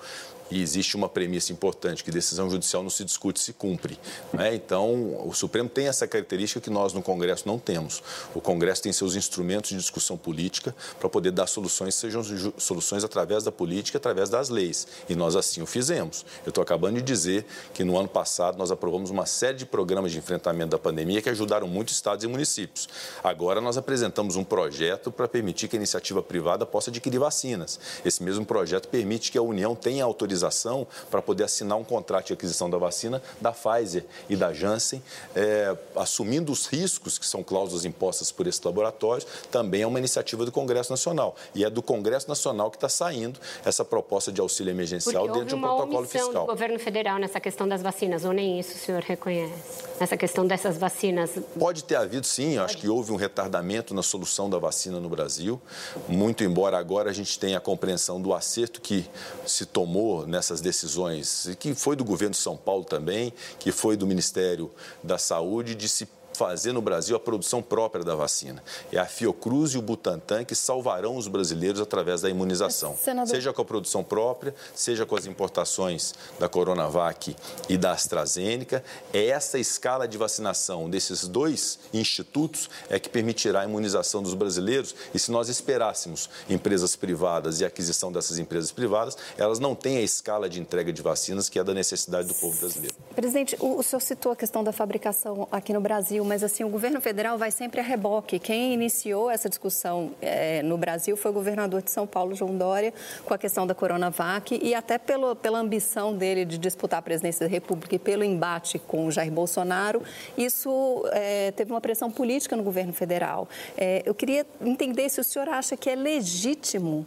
e existe uma premissa importante, que decisão judicial não se discute, se cumpre. Né? Então, o Supremo tem essa característica que nós no Congresso não temos. O Congresso tem seus instrumentos de discussão política para poder dar soluções, sejam soluções através da política, através das leis. E nós assim o fizemos. Eu estou acabando de dizer que no ano passado nós aprovamos uma série de programas de enfrentamento da pandemia que ajudaram muitos estados e municípios. Agora nós apresentamos um projeto para permitir que a iniciativa privada possa adquirir vacinas. Esse mesmo projeto permite que a União tenha autorização autorização para poder assinar um contrato de aquisição da vacina da Pfizer e da Janssen, é, assumindo os riscos que são cláusulas impostas por esse laboratório, também é uma iniciativa do Congresso Nacional. E é do Congresso Nacional que está saindo essa proposta de auxílio emergencial dentro de um protocolo fiscal. do governo federal nessa questão das vacinas, ou nem isso o senhor reconhece? Nessa questão dessas vacinas? Pode ter havido, sim. Acho que houve um retardamento na solução da vacina no Brasil. Muito embora agora a gente tenha a compreensão do acerto que se tomou nessas decisões, que foi do governo de São Paulo também, que foi do Ministério da Saúde, de se fazer no Brasil a produção própria da vacina. É a Fiocruz e o Butantan que salvarão os brasileiros através da imunização. Senador... Seja com a produção própria, seja com as importações da Coronavac e da AstraZeneca. É essa escala de vacinação desses dois institutos é que permitirá a imunização dos brasileiros. E se nós esperássemos empresas privadas e a aquisição dessas empresas privadas, elas não têm a escala de entrega de vacinas que é da necessidade do povo brasileiro. Presidente, o, o senhor citou a questão da fabricação aqui no Brasil mas assim o governo federal vai sempre a reboque. Quem iniciou essa discussão é, no Brasil foi o governador de São Paulo, João Dória, com a questão da Coronavac e até pelo, pela ambição dele de disputar a presidência da República e pelo embate com o Jair Bolsonaro, isso é, teve uma pressão política no governo federal. É, eu queria entender se o senhor acha que é legítimo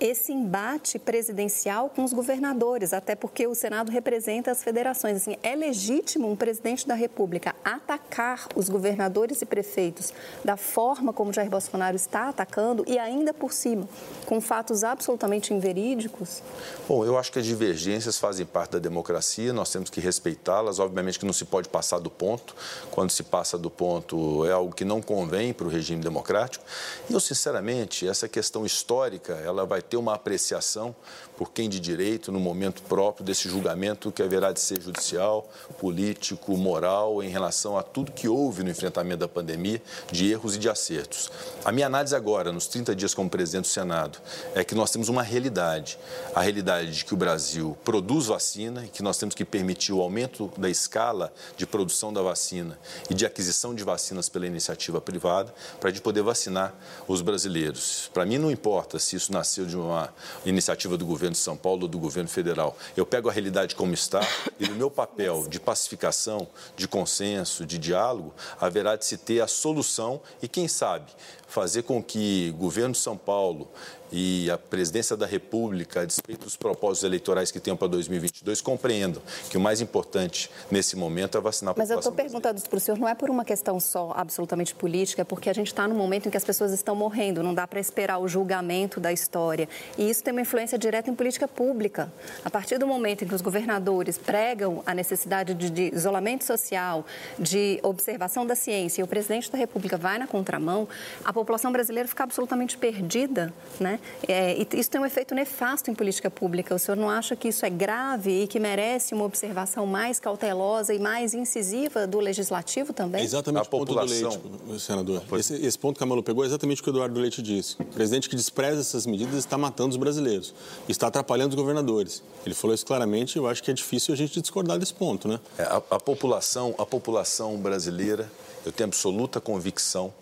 esse embate presidencial com os governadores, até porque o Senado representa as federações. Assim, é legítimo um presidente da República atacar os governadores e prefeitos da forma como Jair Bolsonaro está atacando e ainda por cima, com fatos absolutamente inverídicos? Bom, eu acho que as divergências fazem parte da democracia, nós temos que respeitá-las. Obviamente que não se pode passar do ponto. Quando se passa do ponto, é algo que não convém para o regime democrático. E eu, sinceramente, essa questão histórica, ela vai ter uma apreciação por quem de direito no momento próprio desse julgamento que haverá de ser judicial, político, moral em relação a tudo que houve no enfrentamento da pandemia, de erros e de acertos. A minha análise agora, nos 30 dias como presidente do Senado, é que nós temos uma realidade, a realidade de que o Brasil produz vacina e que nós temos que permitir o aumento da escala de produção da vacina e de aquisição de vacinas pela iniciativa privada para a gente poder vacinar os brasileiros. Para mim não importa se isso nasceu de uma iniciativa do governo de São Paulo ou do governo federal. Eu pego a realidade como está e no meu papel de pacificação, de consenso, de diálogo, haverá de se ter a solução e, quem sabe, fazer com que o governo de São Paulo e a presidência da República, a despeito dos propósitos eleitorais que tenham para 2022, compreendam que o mais importante nesse momento é vacinar a população. Mas eu estou perguntando para o senhor, não é por uma questão só absolutamente política, é porque a gente está num momento em que as pessoas estão morrendo, não dá para esperar o julgamento da história. E isso tem uma influência direta em política pública. A partir do momento em que os governadores pregam a necessidade de, de isolamento social, de observação da ciência, e o presidente da República vai na contramão, a população brasileira fica absolutamente perdida, né? É, e isso tem um efeito nefasto em política pública. O senhor não acha que isso é grave e que merece uma observação mais cautelosa e mais incisiva do legislativo também? É exatamente a o ponto população. do Leite, senador. Esse, esse, ponto que a Malu pegou é exatamente o que o Eduardo Leite disse. O presidente que despreza essas medidas está matando os brasileiros, está atrapalhando os governadores. Ele falou isso claramente e eu acho que é difícil a gente discordar desse ponto, né? É, a, a população, a população brasileira, eu tenho absoluta convicção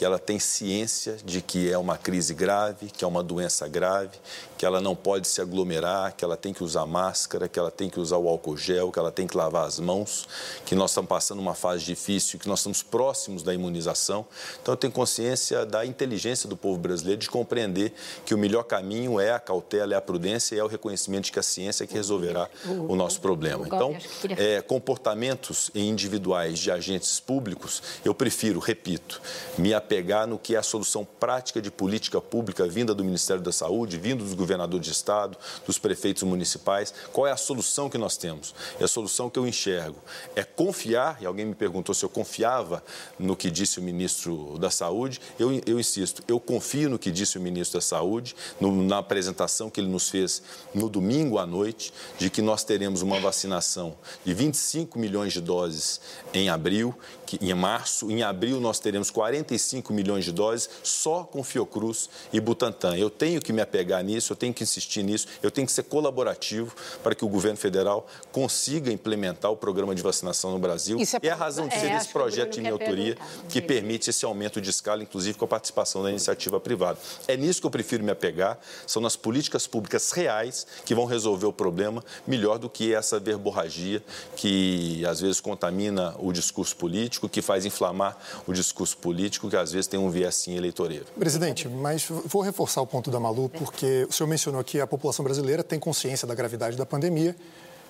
que ela tem ciência de que é uma crise grave, que é uma doença grave, que ela não pode se aglomerar, que ela tem que usar máscara, que ela tem que usar o álcool gel, que ela tem que lavar as mãos, que nós estamos passando uma fase difícil, que nós estamos próximos da imunização. Então, eu tenho consciência da inteligência do povo brasileiro de compreender que o melhor caminho é a cautela, é a prudência e é o reconhecimento de que a ciência é que resolverá o nosso problema. Então, é, comportamentos individuais de agentes públicos, eu prefiro, repito, me apegar no que é a solução prática de política pública vinda do Ministério da Saúde, vindo dos governadores de Estado, dos prefeitos municipais. Qual é a solução que nós temos? E a solução que eu enxergo é confiar, e alguém me perguntou se eu confiava no que disse o ministro da Saúde. Eu, eu insisto, eu confio no que disse o ministro da Saúde, no, na apresentação que ele nos fez no domingo à noite, de que nós teremos uma vacinação de 25 milhões de doses em abril, que em março, em abril nós teremos 45 milhões de doses só com Fiocruz e Butantan. Eu tenho que me apegar nisso, eu tenho que insistir nisso, eu tenho que ser colaborativo para que o governo federal consiga implementar o programa de vacinação no Brasil. É, é a razão de ser é, desse projeto de minha autoria que permite esse aumento de escala, inclusive com a participação da iniciativa privada. É nisso que eu prefiro me apegar, são nas políticas públicas reais que vão resolver o problema melhor do que essa verborragia que às vezes contamina o discurso político, que faz inflamar o discurso político, que às vezes tem um viés sim eleitoreiro. Presidente, mas vou reforçar o ponto da Malu, porque o senhor mencionou que a população brasileira tem consciência da gravidade da pandemia,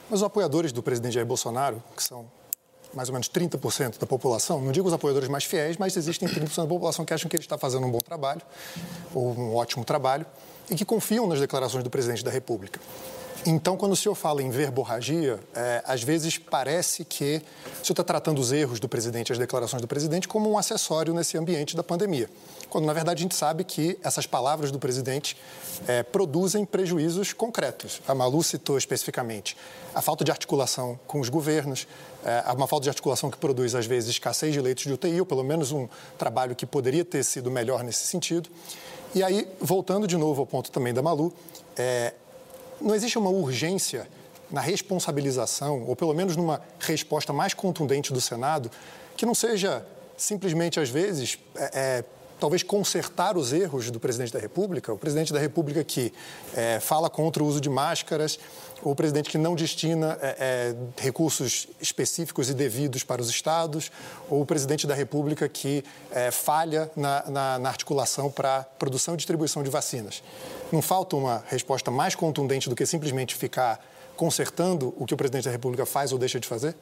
mas os apoiadores do presidente Jair Bolsonaro, que são mais ou menos 30% da população, não digo os apoiadores mais fiéis, mas existem 30% da população que acham que ele está fazendo um bom trabalho, ou um ótimo trabalho, e que confiam nas declarações do presidente da República. Então, quando o senhor fala em verborragia, é, às vezes parece que o senhor está tratando os erros do presidente, as declarações do presidente, como um acessório nesse ambiente da pandemia. Quando, na verdade, a gente sabe que essas palavras do presidente é, produzem prejuízos concretos. A Malu citou especificamente a falta de articulação com os governos, é, uma falta de articulação que produz, às vezes, escassez de leitos de UTI, ou pelo menos um trabalho que poderia ter sido melhor nesse sentido. E aí, voltando de novo ao ponto também da Malu, é, não existe uma urgência na responsabilização, ou pelo menos numa resposta mais contundente do Senado, que não seja simplesmente, às vezes, é, é, talvez consertar os erros do presidente da República, o presidente da República que é, fala contra o uso de máscaras, o presidente que não destina é, é, recursos específicos e devidos para os estados, ou o presidente da República que é, falha na, na, na articulação para produção e distribuição de vacinas. Não falta uma resposta mais contundente do que simplesmente ficar consertando o que o presidente da República faz ou deixa de fazer?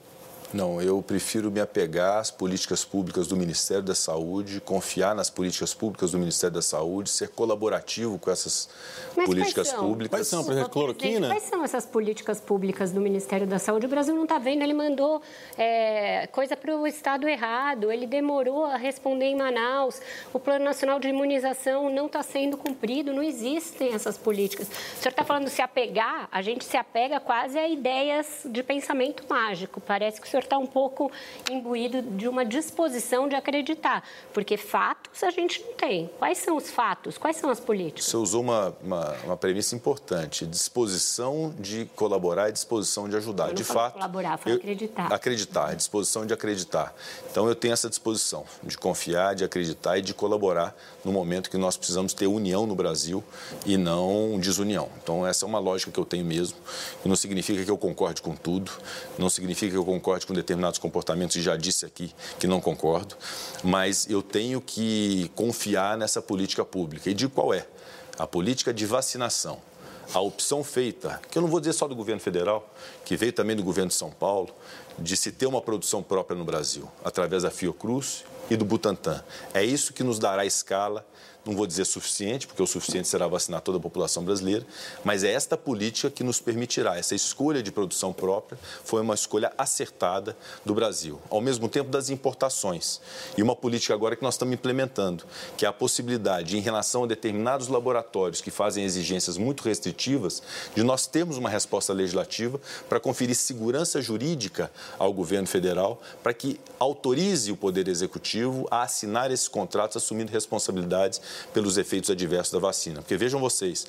Não, eu prefiro me apegar às políticas públicas do Ministério da Saúde, confiar nas políticas públicas do Ministério da Saúde, ser colaborativo com essas Mas políticas quais públicas. Quais são, por exemplo, cloroquina? Quais são essas políticas públicas do Ministério da Saúde? O Brasil não está vendo, ele mandou é, coisa para o Estado errado, ele demorou a responder em Manaus, o Plano Nacional de Imunização não está sendo cumprido, não existem essas políticas. O senhor está falando se apegar, a gente se apega quase a ideias de pensamento mágico. Parece que o senhor senhor está um pouco imbuído de uma disposição de acreditar, porque fatos a gente não tem. Quais são os fatos? Quais são as políticas? Você usou uma, uma, uma premissa importante: disposição de colaborar e disposição de ajudar. de fato. Colaborar, foi eu, acreditar. Acreditar, disposição de acreditar. Então eu tenho essa disposição de confiar, de acreditar e de colaborar no momento que nós precisamos ter união no Brasil e não desunião. Então essa é uma lógica que eu tenho mesmo. Não significa que eu concorde com tudo, não significa que eu concorde com determinados comportamentos e já disse aqui que não concordo, mas eu tenho que confiar nessa política pública. E de qual é? A política de vacinação. A opção feita, que eu não vou dizer só do governo federal, que veio também do governo de São Paulo, de se ter uma produção própria no Brasil, através da Fiocruz e do Butantan. É isso que nos dará escala não vou dizer suficiente, porque o suficiente será vacinar toda a população brasileira, mas é esta política que nos permitirá, essa escolha de produção própria foi uma escolha acertada do Brasil, ao mesmo tempo das importações. E uma política agora que nós estamos implementando, que é a possibilidade, em relação a determinados laboratórios que fazem exigências muito restritivas, de nós termos uma resposta legislativa para conferir segurança jurídica ao governo federal, para que autorize o Poder Executivo a assinar esses contratos assumindo responsabilidades pelos efeitos adversos da vacina. Porque vejam vocês,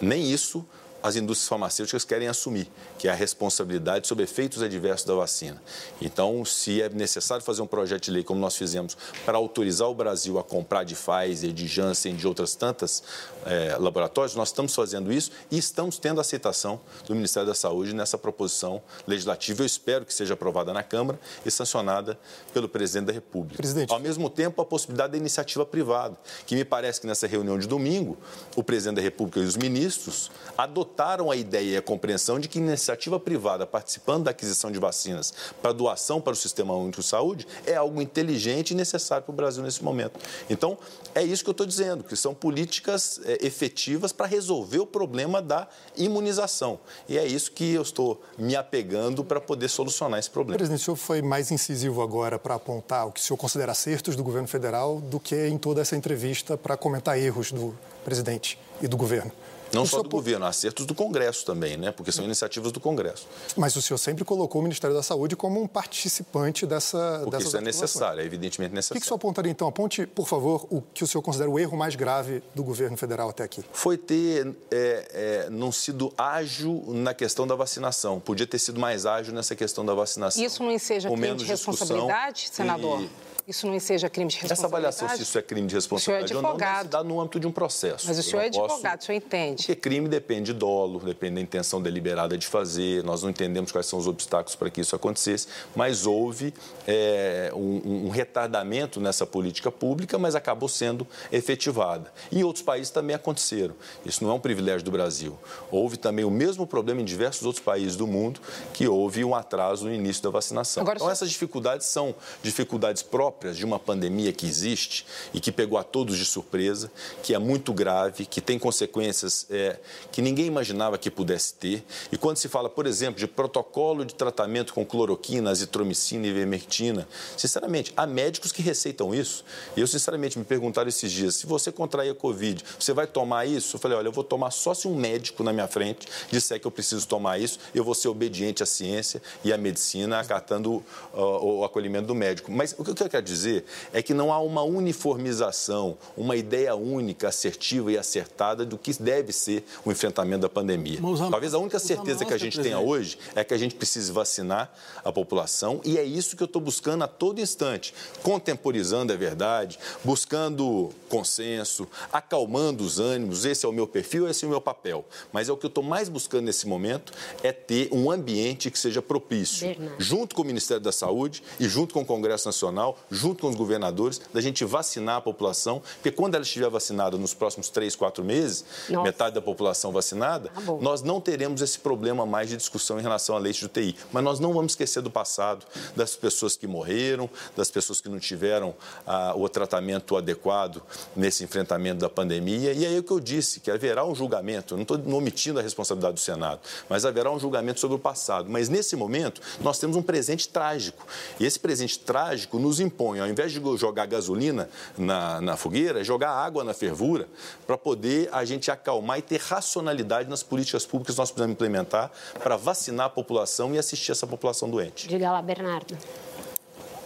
nem isso as indústrias farmacêuticas querem assumir, que é a responsabilidade sobre efeitos adversos da vacina. Então, se é necessário fazer um projeto de lei, como nós fizemos, para autorizar o Brasil a comprar de Pfizer, de Janssen, de outras tantas é, laboratórios, nós estamos fazendo isso e estamos tendo aceitação do Ministério da Saúde nessa proposição legislativa. Eu espero que seja aprovada na Câmara e sancionada pelo presidente da República. Presidente. Ao mesmo tempo, a possibilidade da iniciativa privada, que me parece que nessa reunião de domingo, o presidente da República e os ministros adotaram a ideia e a compreensão de que iniciativa privada participando da aquisição de vacinas para doação para o Sistema Único de Saúde é algo inteligente e necessário para o Brasil nesse momento. Então, é isso que eu estou dizendo, que são políticas é, efetivas para resolver o problema da imunização. E é isso que eu estou me apegando para poder solucionar esse problema. Presidente, o senhor foi mais incisivo agora para apontar o que o senhor considera acertos do governo federal do que em toda essa entrevista para comentar erros do presidente e do governo. Não o só do governo, acertos do Congresso também, né? Porque são iniciativas do Congresso. Mas o senhor sempre colocou o Ministério da Saúde como um participante dessa. Porque isso é necessário, é evidentemente necessário. O que, que o senhor apontaria, então? Aponte, por favor, o que o senhor considera o erro mais grave do governo federal até aqui. Foi ter é, é, não sido ágil na questão da vacinação. Podia ter sido mais ágil nessa questão da vacinação. Isso não enseja crime de responsabilidade, senador? E isso não seja crime de responsabilidade? Essa avaliação se isso é crime de responsabilidade o senhor é ou não, dá no âmbito de um processo. Mas o senhor é advogado, posso... o senhor entende. Porque crime depende de dolo, depende da intenção deliberada de fazer, nós não entendemos quais são os obstáculos para que isso acontecesse, mas houve é, um, um retardamento nessa política pública, mas acabou sendo efetivada. E em outros países também aconteceram. Isso não é um privilégio do Brasil. Houve também o mesmo problema em diversos outros países do mundo, que houve um atraso no início da vacinação. Agora, então, essas dificuldades são dificuldades próprias próprias de uma pandemia que existe e que pegou a todos de surpresa, que é muito grave, que tem consequências é, que ninguém imaginava que pudesse ter. E quando se fala, por exemplo, de protocolo de tratamento com cloroquina, azitromicina e ivermectina, sinceramente, há médicos que receitam isso. E eu, sinceramente, me perguntaram esses dias, se você contrair a Covid, você vai tomar isso? Eu falei, olha, eu vou tomar só se um médico na minha frente disser que eu preciso tomar isso, eu vou ser obediente à ciência e à medicina, acatando uh, o acolhimento do médico. Mas o que eu quero dizer é que não há uma uniformização, uma ideia única, assertiva e acertada do que deve ser o enfrentamento da pandemia. Talvez a única certeza que a gente tenha hoje é que a gente precise vacinar a população e é isso que eu estou buscando a todo instante, contemporizando, é verdade, buscando consenso, acalmando os ânimos. Esse é o meu perfil, esse é o meu papel. Mas é o que eu estou mais buscando nesse momento é ter um ambiente que seja propício, Bernardo. junto com o Ministério da Saúde e junto com o Congresso Nacional, junto com os governadores, da gente vacinar a população, porque quando ela estiver vacinada nos próximos três, quatro meses, Nossa. metade da população vacinada, ah, nós não teremos esse problema mais de discussão em relação à leite de UTI. Mas nós não vamos esquecer do passado, das pessoas que morreram, das pessoas que não tiveram ah, o tratamento adequado nesse enfrentamento da pandemia. E aí é o que eu disse, que haverá um julgamento, não estou omitindo a responsabilidade do Senado, mas haverá um julgamento sobre o passado. Mas nesse momento, nós temos um presente trágico. E esse presente trágico nos impõe propõe, ao invés de jogar gasolina na, na fogueira, jogar água na fervura, para poder a gente acalmar e ter racionalidade nas políticas públicas que nós precisamos implementar para vacinar a população e assistir essa população doente. Diga lá, Bernardo.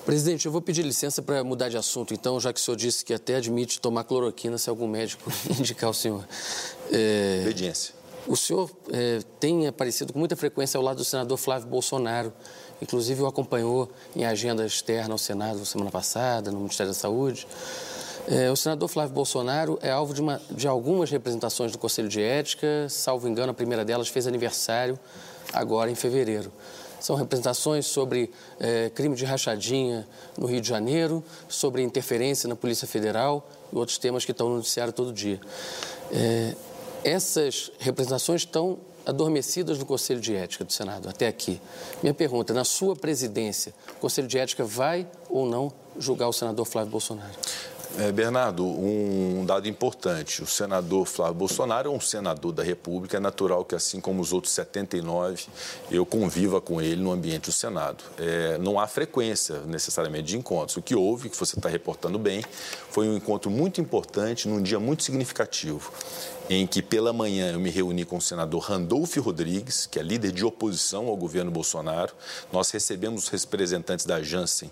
Presidente, eu vou pedir licença para mudar de assunto, então, já que o senhor disse que até admite tomar cloroquina se algum médico indicar o senhor. É... Obediência. O senhor é, tem aparecido com muita frequência ao lado do senador Flávio Bolsonaro Inclusive, o acompanhou em agenda externa ao Senado semana passada, no Ministério da Saúde. É, o senador Flávio Bolsonaro é alvo de, uma, de algumas representações do Conselho de Ética. Salvo engano, a primeira delas fez aniversário agora em fevereiro. São representações sobre é, crime de rachadinha no Rio de Janeiro, sobre interferência na Polícia Federal e outros temas que estão no noticiário todo dia. É, essas representações estão adormecidas no Conselho de Ética do Senado, até aqui. Minha pergunta, na sua presidência, o Conselho de Ética vai ou não julgar o senador Flávio Bolsonaro? É, Bernardo, um dado importante. O senador Flávio Bolsonaro é um senador da República. É natural que, assim como os outros 79, eu conviva com ele no ambiente do Senado. É, não há frequência necessariamente de encontros. O que houve, que você está reportando bem, foi um encontro muito importante, num dia muito significativo em que pela manhã eu me reuni com o senador Randolfo Rodrigues, que é líder de oposição ao governo Bolsonaro. Nós recebemos os representantes da Janssen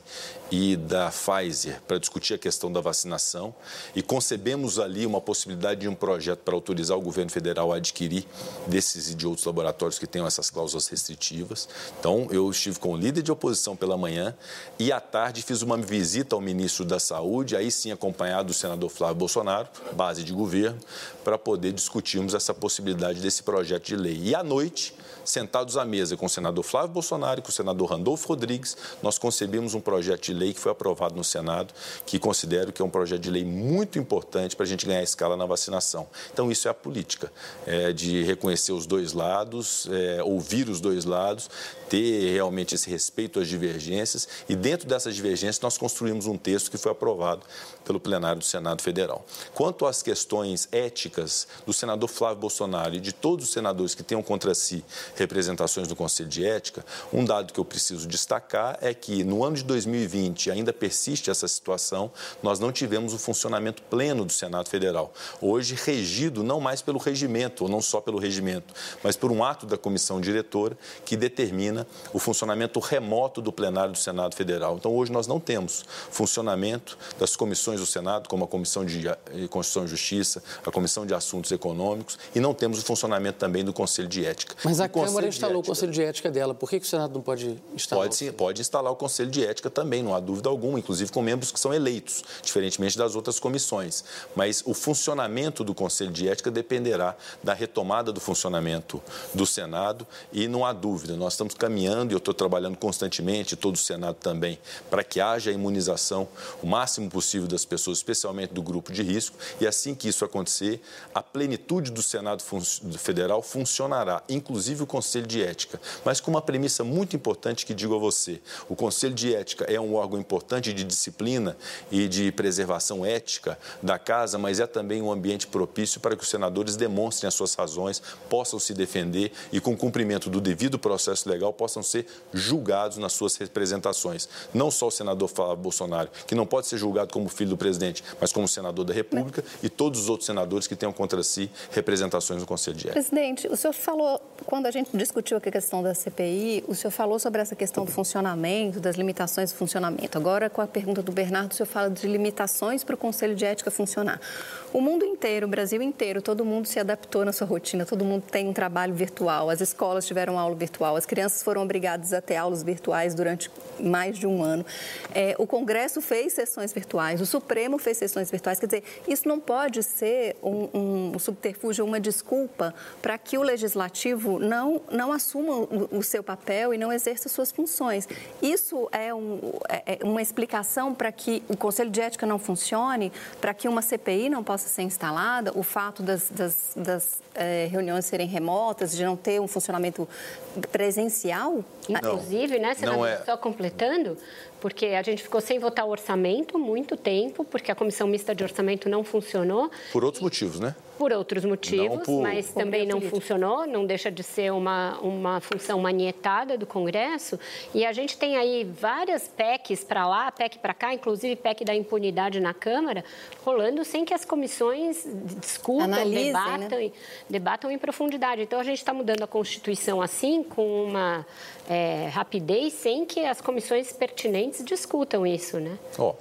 e da Pfizer para discutir a questão da vacinação e concebemos ali uma possibilidade de um projeto para autorizar o governo federal a adquirir desses e de outros laboratórios que tenham essas cláusulas restritivas. Então, eu estive com o líder de oposição pela manhã e à tarde fiz uma visita ao ministro da Saúde, aí sim acompanhado do senador Flávio Bolsonaro, base de governo, para poder discutirmos essa possibilidade desse projeto de lei. E à noite, sentados à mesa com o senador Flávio Bolsonaro e com o senador Randolfo Rodrigues, nós concebemos um projeto de lei que foi aprovado no Senado, que considero que é um projeto de lei muito importante para a gente ganhar escala na vacinação. Então, isso é a política, é, de reconhecer os dois lados, é, ouvir os dois lados, ter realmente esse respeito às divergências e, dentro dessas divergências, nós construímos um texto que foi aprovado pelo plenário do Senado Federal. Quanto às questões éticas do senador Flávio Bolsonaro e de todos os senadores que tenham contra si representações do Conselho de Ética, um dado que eu preciso destacar é que no ano de 2020 ainda persiste essa situação, nós não tivemos o funcionamento pleno do Senado Federal. Hoje, regido não mais pelo regimento, ou não só pelo regimento, mas por um ato da comissão diretora que determina o funcionamento remoto do plenário do Senado Federal. Então, hoje nós não temos funcionamento das comissões do Senado, como a Comissão de eh, Constituição e Justiça, a Comissão de Assuntos Econômicos, e não temos o funcionamento também do Conselho de Ética. Mas a o Câmara instalou o Conselho de Ética dela. Por que, que o Senado não pode instalar? Pode, sim, pode instalar o Conselho de Ética também, não há dúvida alguma, inclusive com membros que são eleitos, diferentemente das outras comissões. Mas o funcionamento do Conselho de Ética dependerá da retomada do funcionamento do Senado e não há dúvida, nós estamos caminhando e eu estou trabalhando constantemente, todo o Senado também, para que haja a imunização o máximo possível das pessoas, especialmente do grupo de risco, e assim que isso acontecer, a plenitude do Senado Federal funcionará, inclusive o Conselho de Ética, mas com uma premissa muito importante que digo a você: o Conselho de Ética é um órgão importante de disciplina e de preservação ética da casa, mas é também um ambiente propício para que os senadores demonstrem as suas razões, possam se defender e, com cumprimento do devido processo legal, possam ser julgados nas suas representações. Não só o senador Flávio Bolsonaro, que não pode ser julgado como filho do presidente, mas como senador da República, e todos os outros senadores que tenham contra si representações no Conselho de Ética. Presidente, o senhor falou, quando a gente discutiu a questão da CPI, o senhor falou sobre essa questão do funcionamento, das limitações do funcionamento. Agora, com a pergunta do Bernardo, o senhor fala de limitações para o Conselho de Ética funcionar. O mundo inteiro, o Brasil inteiro, todo mundo se adaptou na sua rotina, todo mundo tem um trabalho virtual, as escolas tiveram aula virtual, as crianças foram obrigadas a ter aulas virtuais durante mais de um ano. É, o Congresso fez sessões virtuais, o Supremo fez sessões virtuais. Quer dizer, isso não pode ser um, um subterfúgio, uma desculpa para que o legislativo não, não assuma o, o, seu papel e não exerça suas funções. Isso é, um, é, é uma explicação para que o Conselho de Ética não funcione, para que uma CPI não possa ser instalada, o fato das, das, das é, reuniões serem remotas, de não ter um funcionamento presencial? Inclusive, né, senador, é... só completando, porque a gente ficou sem votar o orçamento muito tempo, porque a comissão mista de orçamento não funcionou. Por outros motivos, né? por outros motivos, por... mas também não funcionou, não deixa de ser uma, uma função manietada do Congresso. E a gente tem aí várias PECs para lá, PEC para cá, inclusive PEC da impunidade na Câmara, rolando sem que as comissões discutam, Analisem, debatam, né? debatam em profundidade. Então, a gente está mudando a Constituição assim, com uma é, rapidez, sem que as comissões pertinentes discutam isso, né? Oh.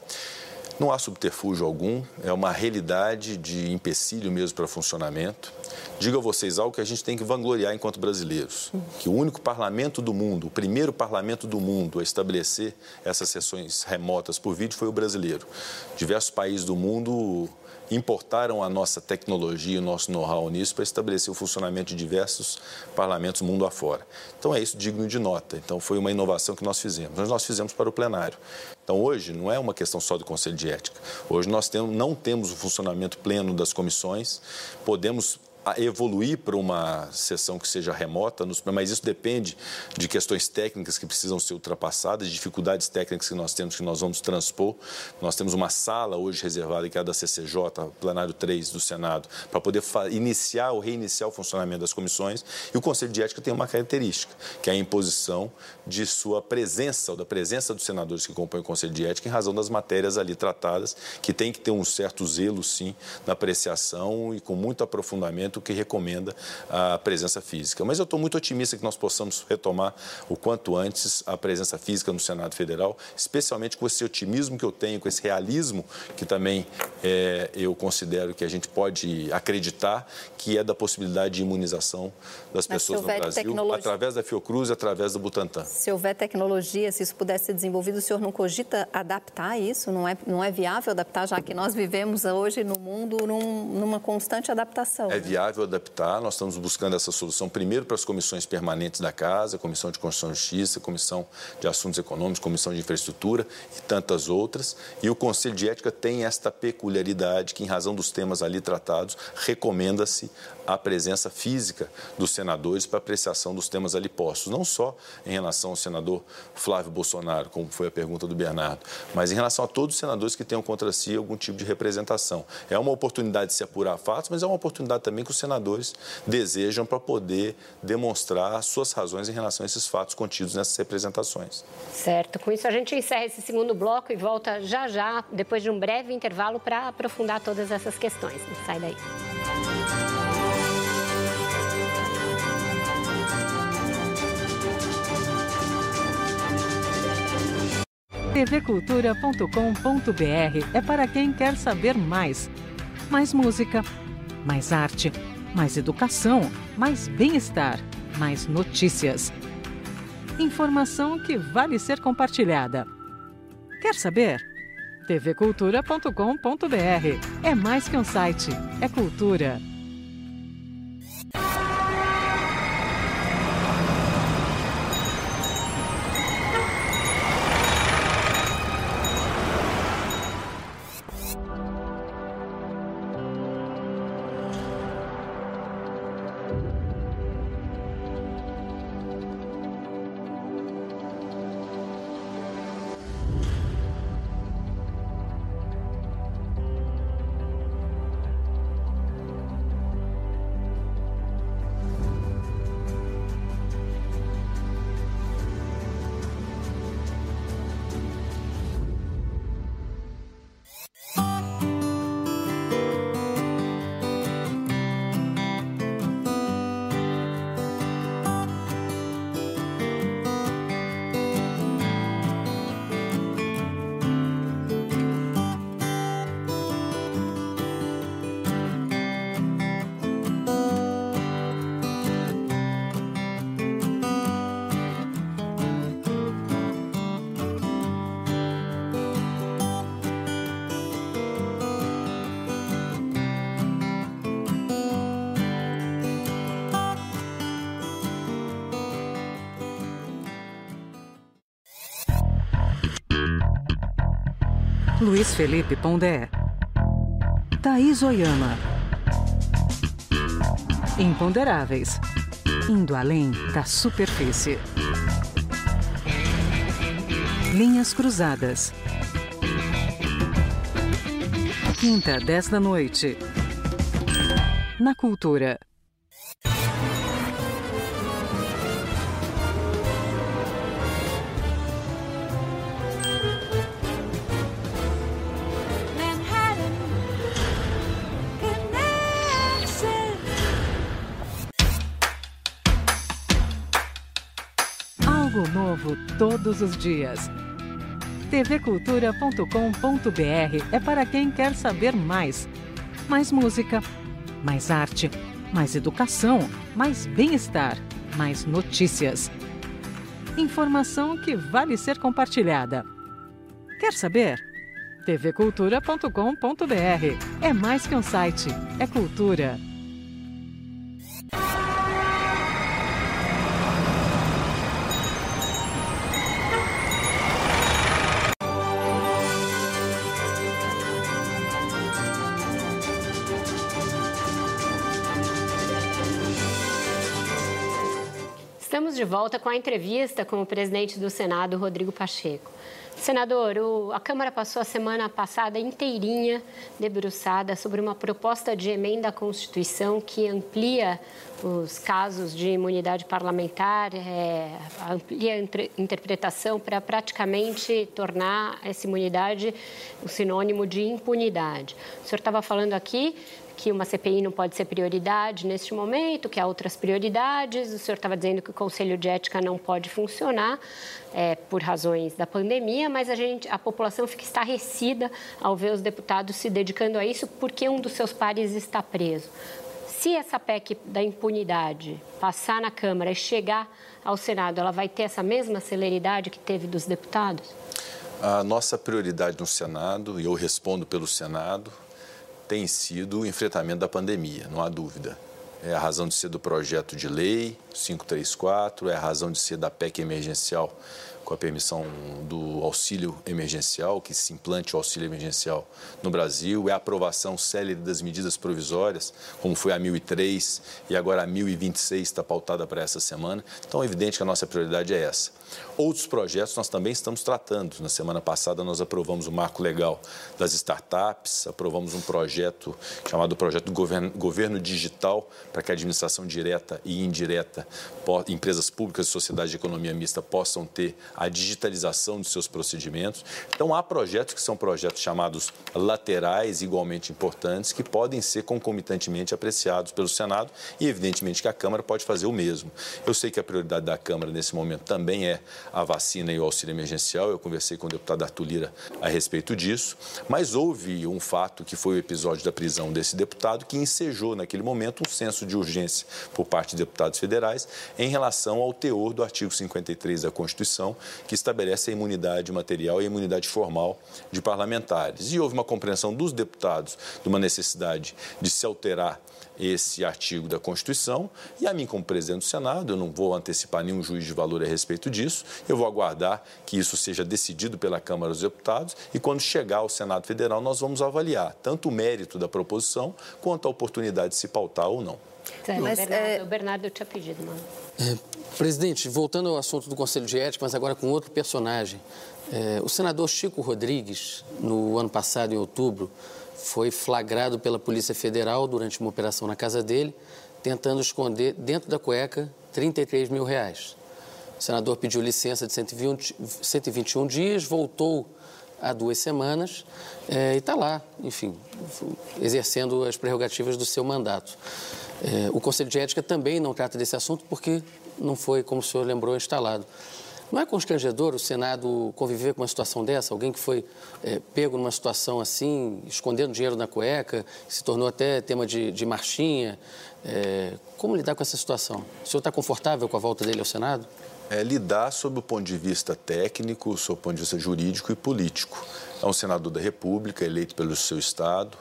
Não há subterfúgio algum, é uma realidade de empecilho mesmo para funcionamento. Digo a vocês algo que a gente tem que vangloriar enquanto brasileiros: que o único parlamento do mundo, o primeiro parlamento do mundo a estabelecer essas sessões remotas por vídeo foi o brasileiro. Diversos países do mundo importaram a nossa tecnologia, o nosso know-how nisso para estabelecer o funcionamento de diversos parlamentos mundo afora. Então é isso digno de nota. Então foi uma inovação que nós fizemos. Mas nós fizemos para o plenário. Então hoje não é uma questão só do Conselho de Ética. Hoje nós temos, não temos o funcionamento pleno das comissões, podemos evoluir para uma sessão que seja remota, mas isso depende de questões técnicas que precisam ser ultrapassadas, dificuldades técnicas que nós temos que nós vamos transpor. Nós temos uma sala hoje reservada, que é a da CCJ, plenário 3 do Senado, para poder iniciar ou reiniciar o funcionamento das comissões. E o Conselho de Ética tem uma característica, que é a imposição de sua presença, ou da presença dos senadores que compõem o Conselho de Ética, em razão das matérias ali tratadas, que tem que ter um certo zelo, sim, na apreciação e com muito aprofundamento que recomenda a presença física. Mas eu estou muito otimista que nós possamos retomar o quanto antes a presença física no Senado Federal, especialmente com esse otimismo que eu tenho, com esse realismo que também é, eu considero que a gente pode acreditar que é da possibilidade de imunização das Mas pessoas no Brasil, tecnologia... através da Fiocruz e através do Butantan. Se houver tecnologia, se isso pudesse ser desenvolvido, o senhor não cogita adaptar isso? Não é, não é viável adaptar, já que nós vivemos hoje no mundo num, numa constante adaptação? É viável viável adaptar. Nós estamos buscando essa solução primeiro para as comissões permanentes da Casa, Comissão de Constituição e Justiça, Comissão de Assuntos Econômicos, Comissão de Infraestrutura e tantas outras. E o Conselho de Ética tem esta peculiaridade que, em razão dos temas ali tratados, recomenda-se a presença física dos senadores para apreciação dos temas ali postos, não só em relação ao senador Flávio Bolsonaro, como foi a pergunta do Bernardo, mas em relação a todos os senadores que tenham contra si algum tipo de representação. É uma oportunidade de se apurar fatos, mas é uma oportunidade também que os senadores desejam para poder demonstrar suas razões em relação a esses fatos contidos nessas representações. Certo. Com isso, a gente encerra esse segundo bloco e volta já já, depois de um breve intervalo, para aprofundar todas essas questões. Não sai daí. tvcultura.com.br é para quem quer saber mais. Mais música, mais arte, mais educação, mais bem-estar, mais notícias. Informação que vale ser compartilhada. Quer saber? tvcultura.com.br é mais que um site, é cultura. Luiz Felipe Pondé. Thaís Oyama. Imponderáveis. Indo além da superfície. Linhas Cruzadas. Quinta, dez da noite. Na Cultura. Novo todos os dias. tvcultura.com.br é para quem quer saber mais. Mais música, mais arte, mais educação, mais bem-estar, mais notícias. Informação que vale ser compartilhada. Quer saber? tvcultura.com.br é mais que um site, é cultura. De volta com a entrevista com o presidente do Senado, Rodrigo Pacheco. Senador, o, a Câmara passou a semana passada inteirinha debruçada sobre uma proposta de emenda à Constituição que amplia os casos de imunidade parlamentar, é, amplia a interpretação para praticamente tornar essa imunidade o sinônimo de impunidade. O senhor estava falando aqui que uma CPI não pode ser prioridade neste momento, que há outras prioridades. O senhor estava dizendo que o Conselho de Ética não pode funcionar é, por razões da pandemia, mas a, gente, a população fica estarrecida ao ver os deputados se dedicando a isso porque um dos seus pares está preso. Se essa PEC da impunidade passar na Câmara e chegar ao Senado, ela vai ter essa mesma celeridade que teve dos deputados? A nossa prioridade no Senado, e eu respondo pelo Senado, tem sido o enfrentamento da pandemia, não há dúvida. É a razão de ser do projeto de lei 534, é a razão de ser da PEC emergencial com a permissão do auxílio emergencial, que se implante o auxílio emergencial no Brasil, é a aprovação célere das medidas provisórias, como foi a 1003 e agora a 1026 está pautada para essa semana. Então, é evidente que a nossa prioridade é essa. Outros projetos nós também estamos tratando. Na semana passada nós aprovamos o marco legal das startups, aprovamos um projeto chamado Projeto Governo, Governo Digital, para que a administração direta e indireta, empresas públicas e sociedades de economia mista possam ter a digitalização de seus procedimentos. Então há projetos que são projetos chamados laterais, igualmente importantes, que podem ser concomitantemente apreciados pelo Senado e evidentemente que a Câmara pode fazer o mesmo. Eu sei que a prioridade da Câmara nesse momento também é a vacina e o auxílio emergencial. Eu conversei com o deputado Arthur Lira a respeito disso, mas houve um fato que foi o episódio da prisão desse deputado que ensejou naquele momento um senso de urgência por parte de deputados federais em relação ao teor do artigo 53 da Constituição, que estabelece a imunidade material e a imunidade formal de parlamentares. E houve uma compreensão dos deputados de uma necessidade de se alterar esse artigo da Constituição e a mim, como presidente do Senado, eu não vou antecipar nenhum juiz de valor a respeito disso, eu vou aguardar que isso seja decidido pela Câmara dos Deputados e quando chegar ao Senado Federal nós vamos avaliar tanto o mérito da proposição quanto a oportunidade de se pautar ou não. É, mas, Bernardo, é... O Bernardo tinha pedido, mano. É, presidente, voltando ao assunto do Conselho de Ética, mas agora com outro personagem. É, o senador Chico Rodrigues, no ano passado, em outubro, foi flagrado pela Polícia Federal durante uma operação na casa dele, tentando esconder dentro da cueca 33 mil reais. O senador pediu licença de 120, 121 dias, voltou há duas semanas é, e está lá, enfim, exercendo as prerrogativas do seu mandato. É, o Conselho de Ética também não trata desse assunto porque não foi, como o senhor lembrou, instalado. Não é constrangedor o Senado conviver com uma situação dessa? Alguém que foi é, pego numa situação assim, escondendo dinheiro na cueca, se tornou até tema de, de marchinha. É, como lidar com essa situação? O senhor está confortável com a volta dele ao Senado? É lidar sob o ponto de vista técnico, sob o ponto de vista jurídico e político. É um senador da República, eleito pelo seu Estado,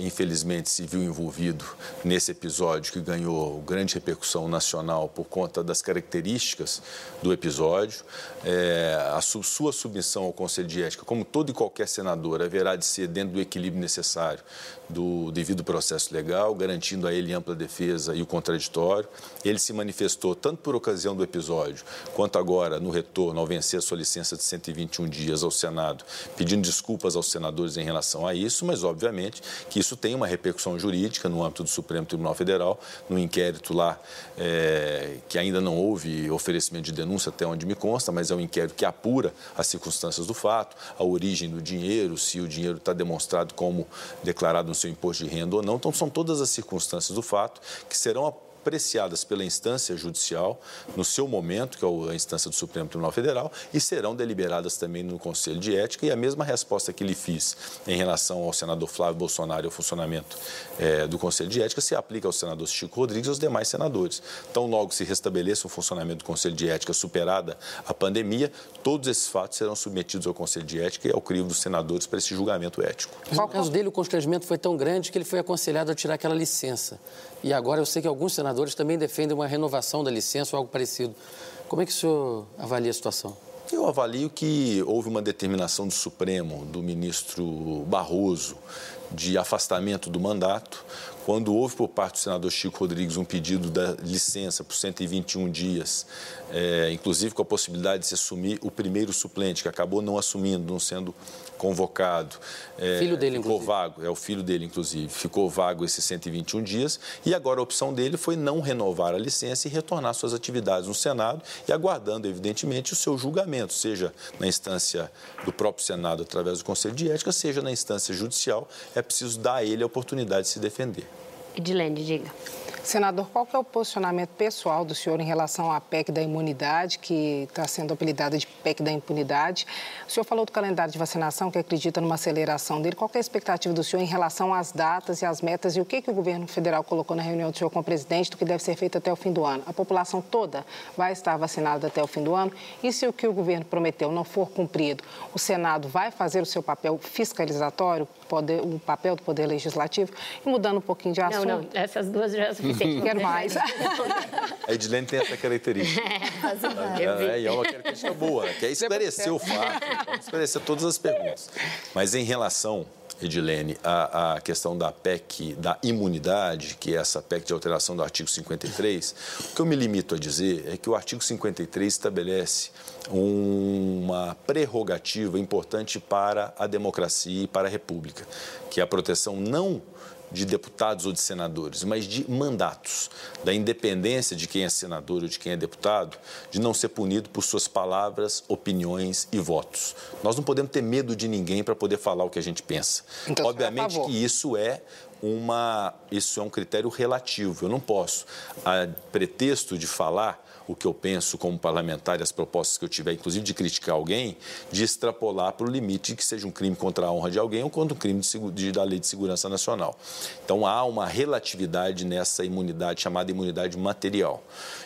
infelizmente se viu envolvido nesse episódio que ganhou grande repercussão nacional por conta das características do episódio. É, a su sua submissão ao Conselho de Ética, como todo e qualquer senador, haverá de ser dentro do equilíbrio necessário do devido processo legal, garantindo a ele ampla defesa e o contraditório. Ele se manifestou tanto por ocasião do episódio, quanto agora no retorno ao vencer sua licença de 121 dias ao Senado, pedindo desculpas aos senadores em relação a isso, mas obviamente que isso tem uma repercussão jurídica no âmbito do Supremo Tribunal Federal, no inquérito lá, é, que ainda não houve oferecimento de denúncia, até onde me consta, mas é um inquérito que apura as circunstâncias do fato, a origem do dinheiro, se o dinheiro está demonstrado como declarado no seu imposto de renda ou não. Então, são todas as circunstâncias do fato que serão apreciadas pela instância judicial no seu momento, que é a instância do Supremo Tribunal Federal, e serão deliberadas também no Conselho de Ética. E a mesma resposta que lhe fiz em relação ao senador Flávio Bolsonaro e ao funcionamento é, do Conselho de Ética se aplica ao senador Chico Rodrigues e aos demais senadores. Então, logo se restabeleça o funcionamento do Conselho de Ética superada a pandemia, todos esses fatos serão submetidos ao Conselho de Ética e ao crivo dos senadores para esse julgamento ético. No caso dele, o constrangimento foi tão grande que ele foi aconselhado a tirar aquela licença. E agora eu sei que alguns senadores também defendem uma renovação da licença ou algo parecido. Como é que o senhor avalia a situação? Eu avalio que houve uma determinação do Supremo, do ministro Barroso, de afastamento do mandato, quando houve por parte do senador Chico Rodrigues um pedido da licença por 121 dias, é, inclusive com a possibilidade de se assumir o primeiro suplente, que acabou não assumindo, não sendo convocado. É, filho dele, ficou inclusive. vago, é o filho dele, inclusive. Ficou vago esses 121 dias e agora a opção dele foi não renovar a licença e retornar suas atividades no Senado e aguardando, evidentemente, o seu julgamento, seja na instância do próprio Senado através do Conselho de Ética, seja na instância judicial. É preciso dar a ele a oportunidade de se defender. Edilene, diga. Senador, qual é o posicionamento pessoal do senhor em relação à PEC da imunidade, que está sendo apelidada de PEC da impunidade? O senhor falou do calendário de vacinação, que acredita numa aceleração dele. Qual é a expectativa do senhor em relação às datas e às metas e o que, que o governo federal colocou na reunião do senhor com o presidente do que deve ser feito até o fim do ano? A população toda vai estar vacinada até o fim do ano? E se o que o governo prometeu não for cumprido, o Senado vai fazer o seu papel fiscalizatório, poder, o papel do Poder Legislativo? E mudando um pouquinho de assunto... Não, não, essas duas já Sim, quero mais. A Edilene tem essa característica. É, é, é uma característica boa, né? quer esclarecer o fato, esclarecer todas as perguntas. Mas em relação Edilene, a, a, questão da PEC da imunidade, que é essa PEC de alteração do artigo 53, o que eu me limito a dizer é que o artigo 53 estabelece uma prerrogativa importante para a democracia e para a república, que é a proteção não de deputados ou de senadores, mas de mandatos, da independência de quem é senador ou de quem é deputado, de não ser punido por suas palavras, opiniões e votos. Nós não podemos ter medo de ninguém para poder falar o que a gente pensa. Então, Obviamente que isso é uma, isso é um critério relativo. Eu não posso, a pretexto de falar o que eu penso como parlamentar e as propostas que eu tiver, inclusive de criticar alguém, de extrapolar para o limite de que seja um crime contra a honra de alguém ou contra um crime de, de, da Lei de Segurança Nacional. Então há uma relatividade nessa imunidade chamada imunidade material.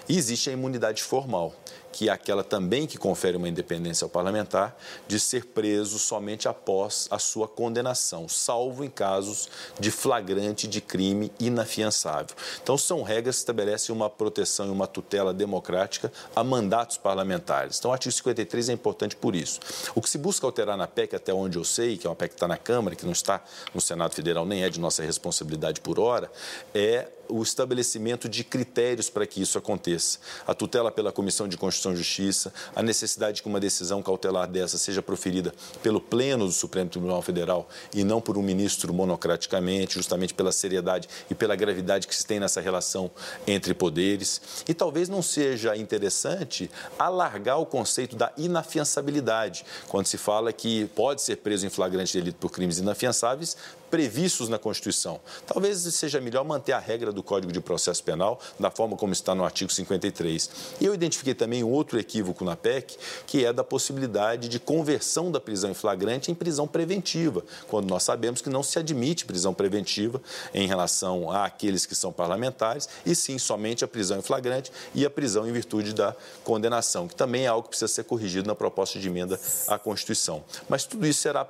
E existe a imunidade formal que é aquela também que confere uma independência ao parlamentar, de ser preso somente após a sua condenação, salvo em casos de flagrante de crime inafiançável. Então, são regras que estabelecem uma proteção e uma tutela democrática a mandatos parlamentares. Então, o artigo 53 é importante por isso. O que se busca alterar na PEC, até onde eu sei, que é uma PEC que está na Câmara, que não está no Senado Federal, nem é de nossa responsabilidade por hora, é o estabelecimento de critérios para que isso aconteça. A tutela pela Comissão de Constituição e Justiça, a necessidade de que uma decisão cautelar dessa seja proferida pelo Pleno do Supremo Tribunal Federal e não por um ministro monocraticamente, justamente pela seriedade e pela gravidade que se tem nessa relação entre poderes. E talvez não seja interessante alargar o conceito da inafiançabilidade, quando se fala que pode ser preso em flagrante delito por crimes inafiançáveis, previstos na Constituição. Talvez seja melhor manter a regra do Código de Processo Penal da forma como está no artigo 53. E eu identifiquei também um outro equívoco na PEC, que é da possibilidade de conversão da prisão em flagrante em prisão preventiva, quando nós sabemos que não se admite prisão preventiva em relação àqueles que são parlamentares, e sim somente a prisão em flagrante e a prisão em virtude da condenação, que também é algo que precisa ser corrigido na proposta de emenda à Constituição. Mas tudo isso será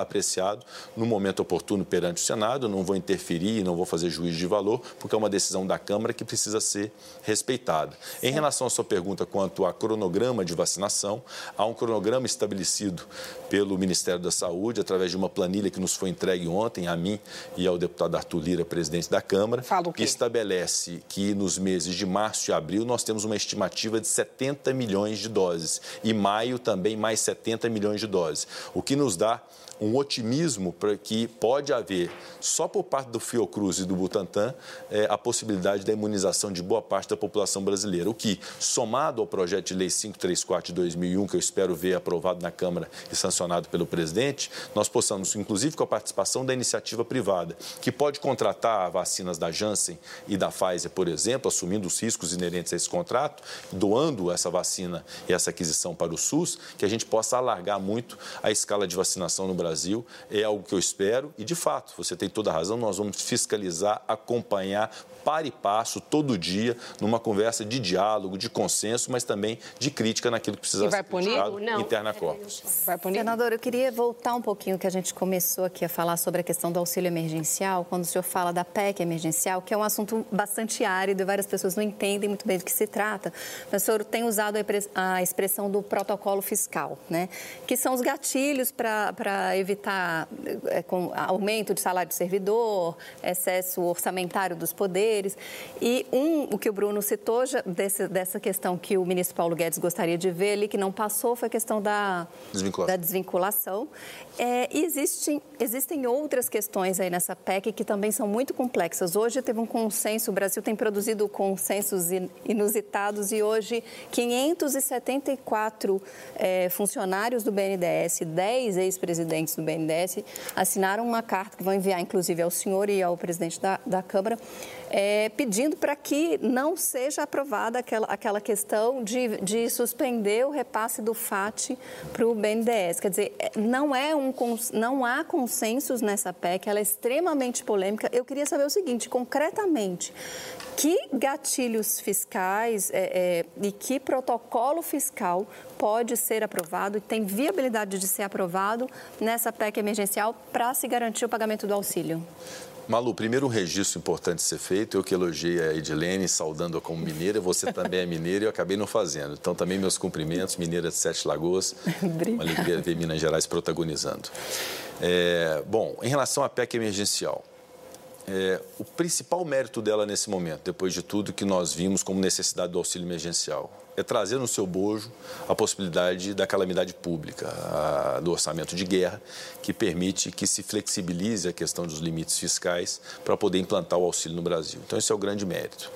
apreciado no momento oportuno oportuno perante o Senado, não vou interferir, não vou fazer juízo de valor, porque é uma decisão da Câmara que precisa ser respeitada. Em relação à sua pergunta quanto a cronograma de vacinação, há um cronograma estabelecido pelo Ministério da Saúde, através de uma planilha que nos foi entregue ontem a mim e ao deputado Arthur Lira, presidente da Câmara, que estabelece que nos meses de março e abril nós temos uma estimativa de 70 milhões de doses e maio também mais 70 milhões de doses, o que nos dá um otimismo para que pode haver, só por parte do Fiocruz e do Butantan, é, a possibilidade da imunização de boa parte da população brasileira. O que, somado ao projeto de lei 534 de 2001, que eu espero ver aprovado na Câmara e sancionado pelo presidente, nós possamos, inclusive com a participação da iniciativa privada, que pode contratar vacinas da Janssen e da Pfizer, por exemplo, assumindo os riscos inerentes a esse contrato, doando essa vacina e essa aquisição para o SUS, que a gente possa alargar muito a escala de vacinação no Brasil Brasil, é algo que eu espero e, de fato, você tem toda a razão, nós vamos fiscalizar, acompanhar para e passo, todo dia, numa conversa de diálogo, de consenso, mas também de crítica naquilo que precisa ser criticado interna corpus. Vai punir? Senador, eu queria voltar um pouquinho que a gente começou aqui a falar sobre a questão do auxílio emergencial, quando o senhor fala da PEC emergencial, que é um assunto bastante árido e várias pessoas não entendem muito bem do que se trata. Mas o senhor tem usado a expressão do protocolo fiscal, né? que são os gatilhos para evitar é, com aumento de salário de servidor, excesso orçamentário dos poderes. E um, o que o Bruno citou já, desse, dessa questão que o ministro Paulo Guedes gostaria de ver ali, que não passou, foi a questão da desvinculação. Da desvinculação. É, existem, existem outras questões aí nessa PEC que também são muito complexas. Hoje teve um consenso, o Brasil tem produzido consensos inusitados e hoje 574 é, funcionários do BNDES, 10 ex-presidentes do BNDES assinaram uma carta que vão enviar, inclusive, ao senhor e ao presidente da, da Câmara, é, pedindo para que não seja aprovada aquela, aquela questão de, de suspender o repasse do FAT para o BNDES. Quer dizer, é, não, é um, não há consensos nessa PEC, ela é extremamente polêmica. Eu queria saber o seguinte, concretamente, que gatilhos fiscais é, é, e que protocolo fiscal pode ser aprovado e tem viabilidade de ser aprovado nessa PEC emergencial para se garantir o pagamento do auxílio? Malu, primeiro um registro importante ser feito. Eu que elogiei a Edilene, saudando-a como mineira. Você também é mineira e eu acabei não fazendo. Então, também meus cumprimentos, mineira de Sete Lagoas. Uma alegria ver Minas Gerais protagonizando. É, bom, em relação à PEC emergencial, é, o principal mérito dela nesse momento, depois de tudo que nós vimos como necessidade do auxílio emergencial, é trazer no seu bojo a possibilidade da calamidade pública, a, do orçamento de guerra, que permite que se flexibilize a questão dos limites fiscais para poder implantar o auxílio no Brasil. Então, esse é o grande mérito.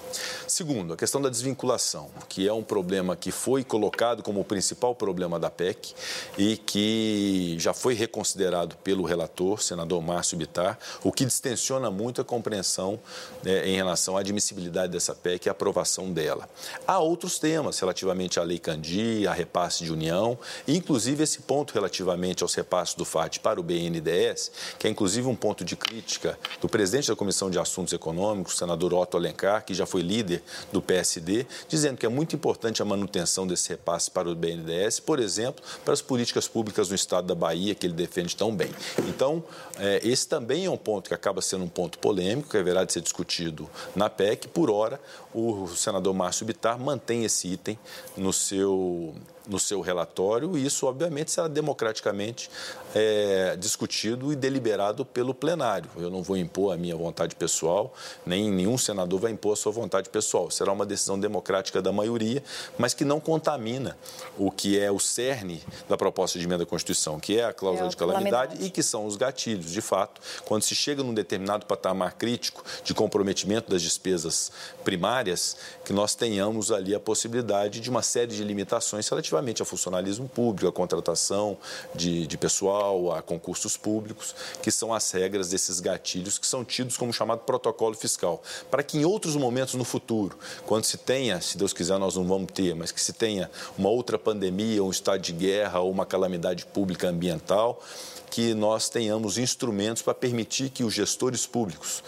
Segundo, a questão da desvinculação, que é um problema que foi colocado como o principal problema da PEC e que já foi reconsiderado pelo relator, senador Márcio Bitar, o que distensiona muito a compreensão né, em relação à admissibilidade dessa PEC e a aprovação dela. Há outros temas, relativamente à Lei Candi, a repasse de União, inclusive esse ponto relativamente aos repasses do FAT para o BNDES, que é inclusive um ponto de crítica do presidente da Comissão de Assuntos Econômicos, senador Otto Alencar, que já foi líder do PSD, dizendo que é muito importante a manutenção desse repasse para o BNDES, por exemplo, para as políticas públicas no estado da Bahia, que ele defende tão bem. Então, é, esse também é um ponto que acaba sendo um ponto polêmico, que haverá de ser discutido na PEC. Por hora, o senador Márcio Bitar mantém esse item no seu no seu relatório e isso, obviamente, será democraticamente é, discutido e deliberado pelo plenário. Eu não vou impor a minha vontade pessoal, nem nenhum senador vai impor a sua vontade pessoal. Será uma decisão democrática da maioria, mas que não contamina o que é o cerne da proposta de emenda à Constituição, que é a cláusula é de calamidade, calamidade e que são os gatilhos. De fato, quando se chega num determinado patamar crítico de comprometimento das despesas primárias, que nós tenhamos ali a possibilidade de uma série de limitações relativamente relativamente ao funcionalismo público, à contratação de, de pessoal, a concursos públicos, que são as regras desses gatilhos que são tidos como chamado protocolo fiscal. Para que em outros momentos no futuro, quando se tenha, se Deus quiser nós não vamos ter, mas que se tenha uma outra pandemia, um estado de guerra ou uma calamidade pública ambiental, que nós tenhamos instrumentos para permitir que os gestores públicos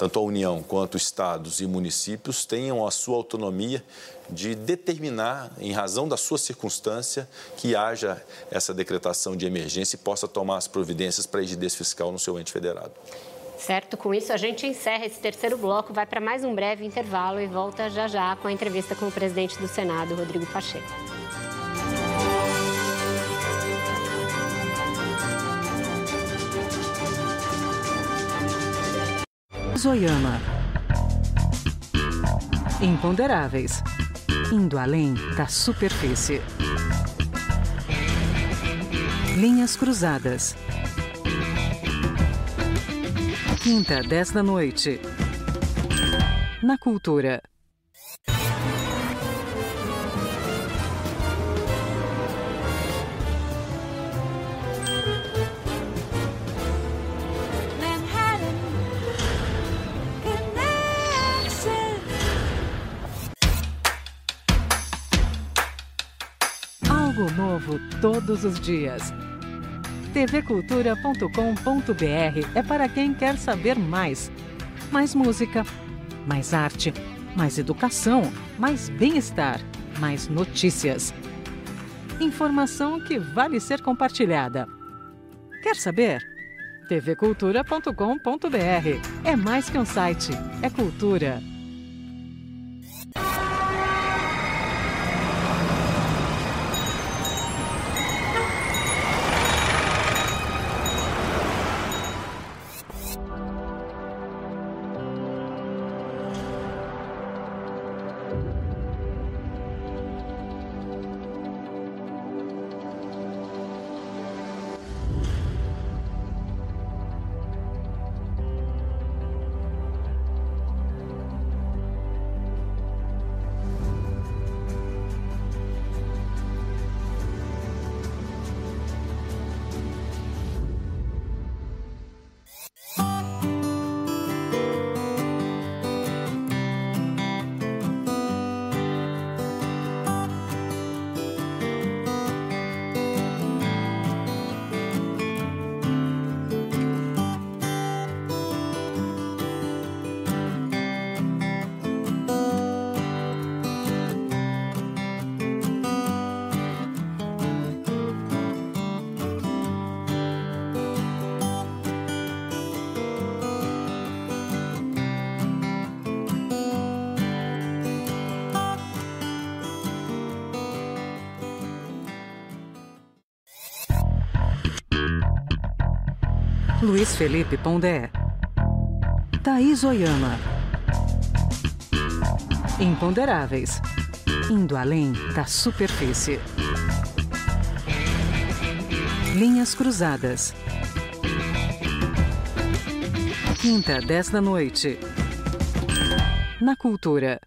tanto a União quanto estados e municípios tenham a sua autonomia de determinar, em razão da sua circunstância, que haja essa decretação de emergência e possa tomar as providências para a rigidez fiscal no seu ente federado. Certo, com isso a gente encerra esse terceiro bloco, vai para mais um breve intervalo e volta já já com a entrevista com o presidente do Senado, Rodrigo Pacheco. Zoiama. Imponderáveis. Indo além da superfície. Linhas cruzadas. Quinta, 10 da noite. Na cultura. Novo todos os dias. tvcultura.com.br é para quem quer saber mais. Mais música, mais arte, mais educação, mais bem-estar, mais notícias. Informação que vale ser compartilhada. Quer saber? tvcultura.com.br é mais que um site, é cultura. Luiz Felipe Pondé. Thaís Oyama. Imponderáveis. Indo além da superfície. Linhas Cruzadas. Quinta, 10 da noite. Na Cultura.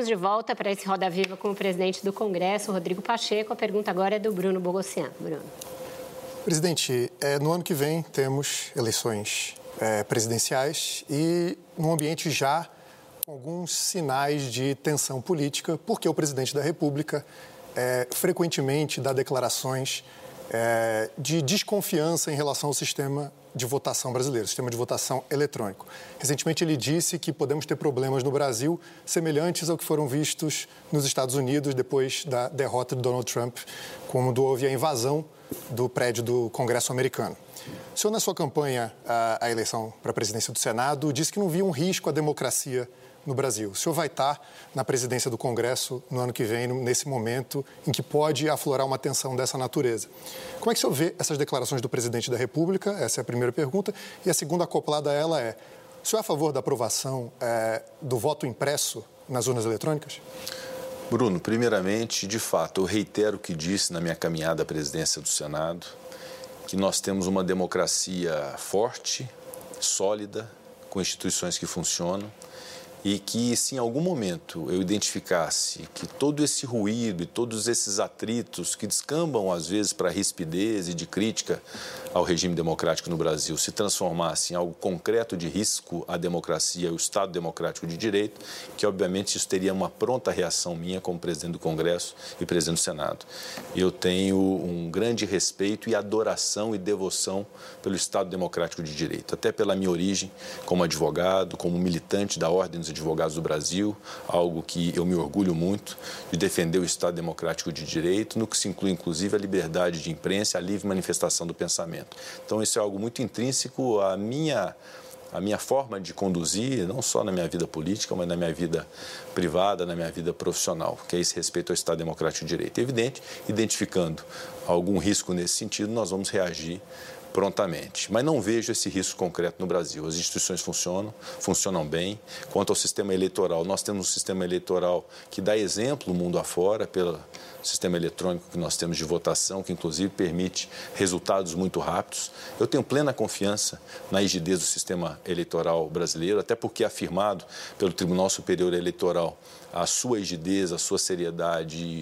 Estamos de volta para esse Roda Viva com o presidente do Congresso, Rodrigo Pacheco. A pergunta agora é do Bruno Bogossian. Bruno. Presidente, é, no ano que vem temos eleições é, presidenciais e num ambiente já com alguns sinais de tensão política, porque o presidente da República é, frequentemente dá declarações de desconfiança em relação ao sistema de votação brasileiro, sistema de votação eletrônico. Recentemente ele disse que podemos ter problemas no Brasil semelhantes ao que foram vistos nos Estados Unidos depois da derrota de Donald Trump, quando houve a invasão do prédio do Congresso americano. O senhor, na sua campanha à eleição para a presidência do Senado, disse que não via um risco à democracia no Brasil. O senhor vai estar na presidência do Congresso no ano que vem, nesse momento em que pode aflorar uma tensão dessa natureza. Como é que o senhor vê essas declarações do presidente da República? Essa é a primeira pergunta. E a segunda acoplada a ela é: o senhor é a favor da aprovação é, do voto impresso nas urnas eletrônicas? Bruno, primeiramente, de fato, eu reitero o que disse na minha caminhada à presidência do Senado, que nós temos uma democracia forte, sólida, com instituições que funcionam e que se em algum momento eu identificasse que todo esse ruído e todos esses atritos que descambam às vezes para rispidez e de crítica ao regime democrático no Brasil se transformasse em algo concreto de risco à democracia e ao Estado democrático de direito, que obviamente isso teria uma pronta reação minha como presidente do Congresso e presidente do Senado. Eu tenho um grande respeito e adoração e devoção pelo Estado democrático de direito, até pela minha origem como advogado, como militante da Ordem dos Advogados do Brasil, algo que eu me orgulho muito de defender o Estado democrático de direito, no que se inclui inclusive a liberdade de imprensa, a livre manifestação do pensamento. Então isso é algo muito intrínseco à minha a minha forma de conduzir, não só na minha vida política, mas na minha vida privada, na minha vida profissional, que é esse respeito ao Estado Democrático de Direito. É evidente, identificando algum risco nesse sentido, nós vamos reagir prontamente. Mas não vejo esse risco concreto no Brasil. As instituições funcionam, funcionam bem. Quanto ao sistema eleitoral, nós temos um sistema eleitoral que dá exemplo mundo afora pelo sistema eletrônico que nós temos de votação, que inclusive permite resultados muito rápidos. Eu tenho plena confiança na rigidez do sistema eleitoral brasileiro, até porque afirmado pelo Tribunal Superior Eleitoral a sua rigidez, a sua seriedade